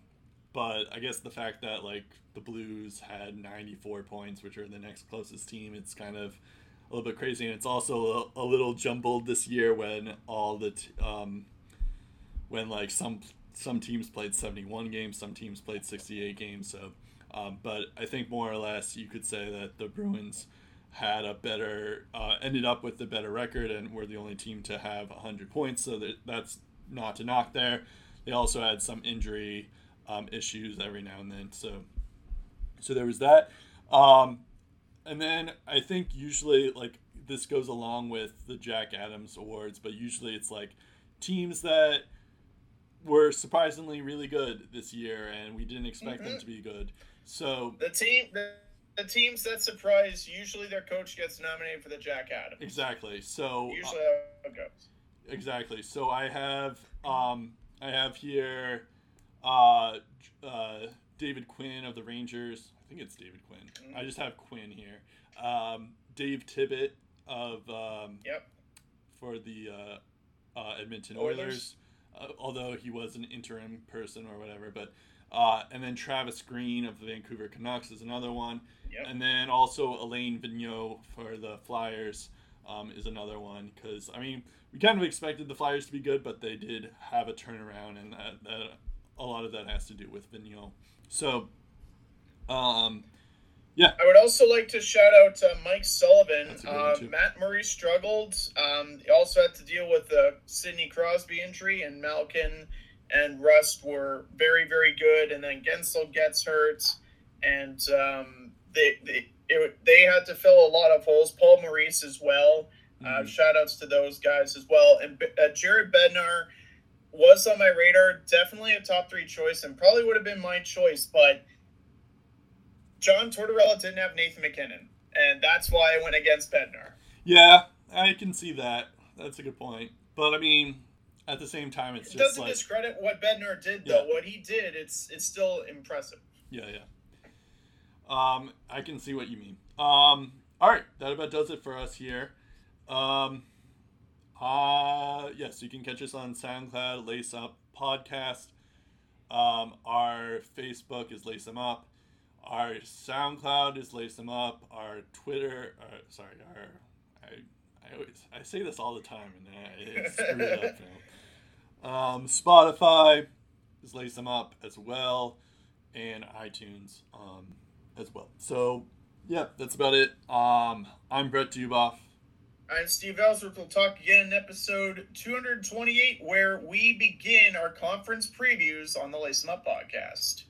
but I guess the fact that like the Blues had 94 points, which are the next closest team, it's kind of a little bit crazy, and it's also a, a little jumbled this year when all the t- um, when like some some teams played 71 games, some teams played 68 games. So, um, but I think more or less you could say that the Bruins had a better uh, ended up with a better record and were the only team to have 100 points. So that that's not to knock there. They also had some injury um, issues every now and then. So so there was that. Um, and then I think usually like this goes along with the Jack Adams awards, but usually it's like teams that were surprisingly really good this year and we didn't expect them Mhm. to be good. So The team, the, the teams that surprise, usually their coach gets nominated for the Jack Adams. exactly. So uh, Usually it goes. exactly. So I have um I have here uh, uh David Quinn of the Rangers. I think it's David Quinn. I just have Quinn here. Um, Dave Tippett of um, Yep. for the uh, uh, Edmonton Oilers. Oilers, uh, although he was an interim person or whatever. But uh, and then Travis Green of the Vancouver Canucks is another one, Yep. and then also Alain Vigneault for the Flyers. um, is another one because I mean we kind of expected the Flyers to be good, but they did have a turnaround, and that, that a lot of that has to do with Vigneault. So, um, yeah. I would also like to shout out uh, Mike Sullivan. That's a good one, Uh. Matt Murray struggled. Um, he also had to deal with the Sidney Crosby injury, and Malkin and Rust were very, very good. And then Guentzel gets hurt, and um, they they it, they had to fill a lot of holes. Paul Maurice as well. Uh, Mhm. shout outs to those guys as well. And uh, Jared Bednar was on my radar. Definitely a top three choice, and probably would have been my choice, but. John Tortorella didn't have Nathan MacKinnon, and that's why I went against Bednar. Yeah, I can see that. That's a good point. But I mean, at the same time, it's It just doesn't like discredit what Bednar did, though. Yeah. What he did, it's it's still impressive. Yeah, yeah. Um, I can see what you mean. Um, all right, that about does it for us here. Um, uh, yes, you can catch us on SoundCloud, Lace Up Podcast. Um, our Facebook is Lace Them Up. Our SoundCloud is Lace Them Up. Our Twitter, uh, sorry, our I, I always I say this all the time and I, it's screwed up now. Um, Spotify is Lace 'em Up as well and iTunes um, as well. So, yeah, that's about it. Um, I'm Brett Duboff. I'm Steve Ellsworth. We'll talk again in episode 228, where we begin our conference previews on the Lace 'em Up podcast.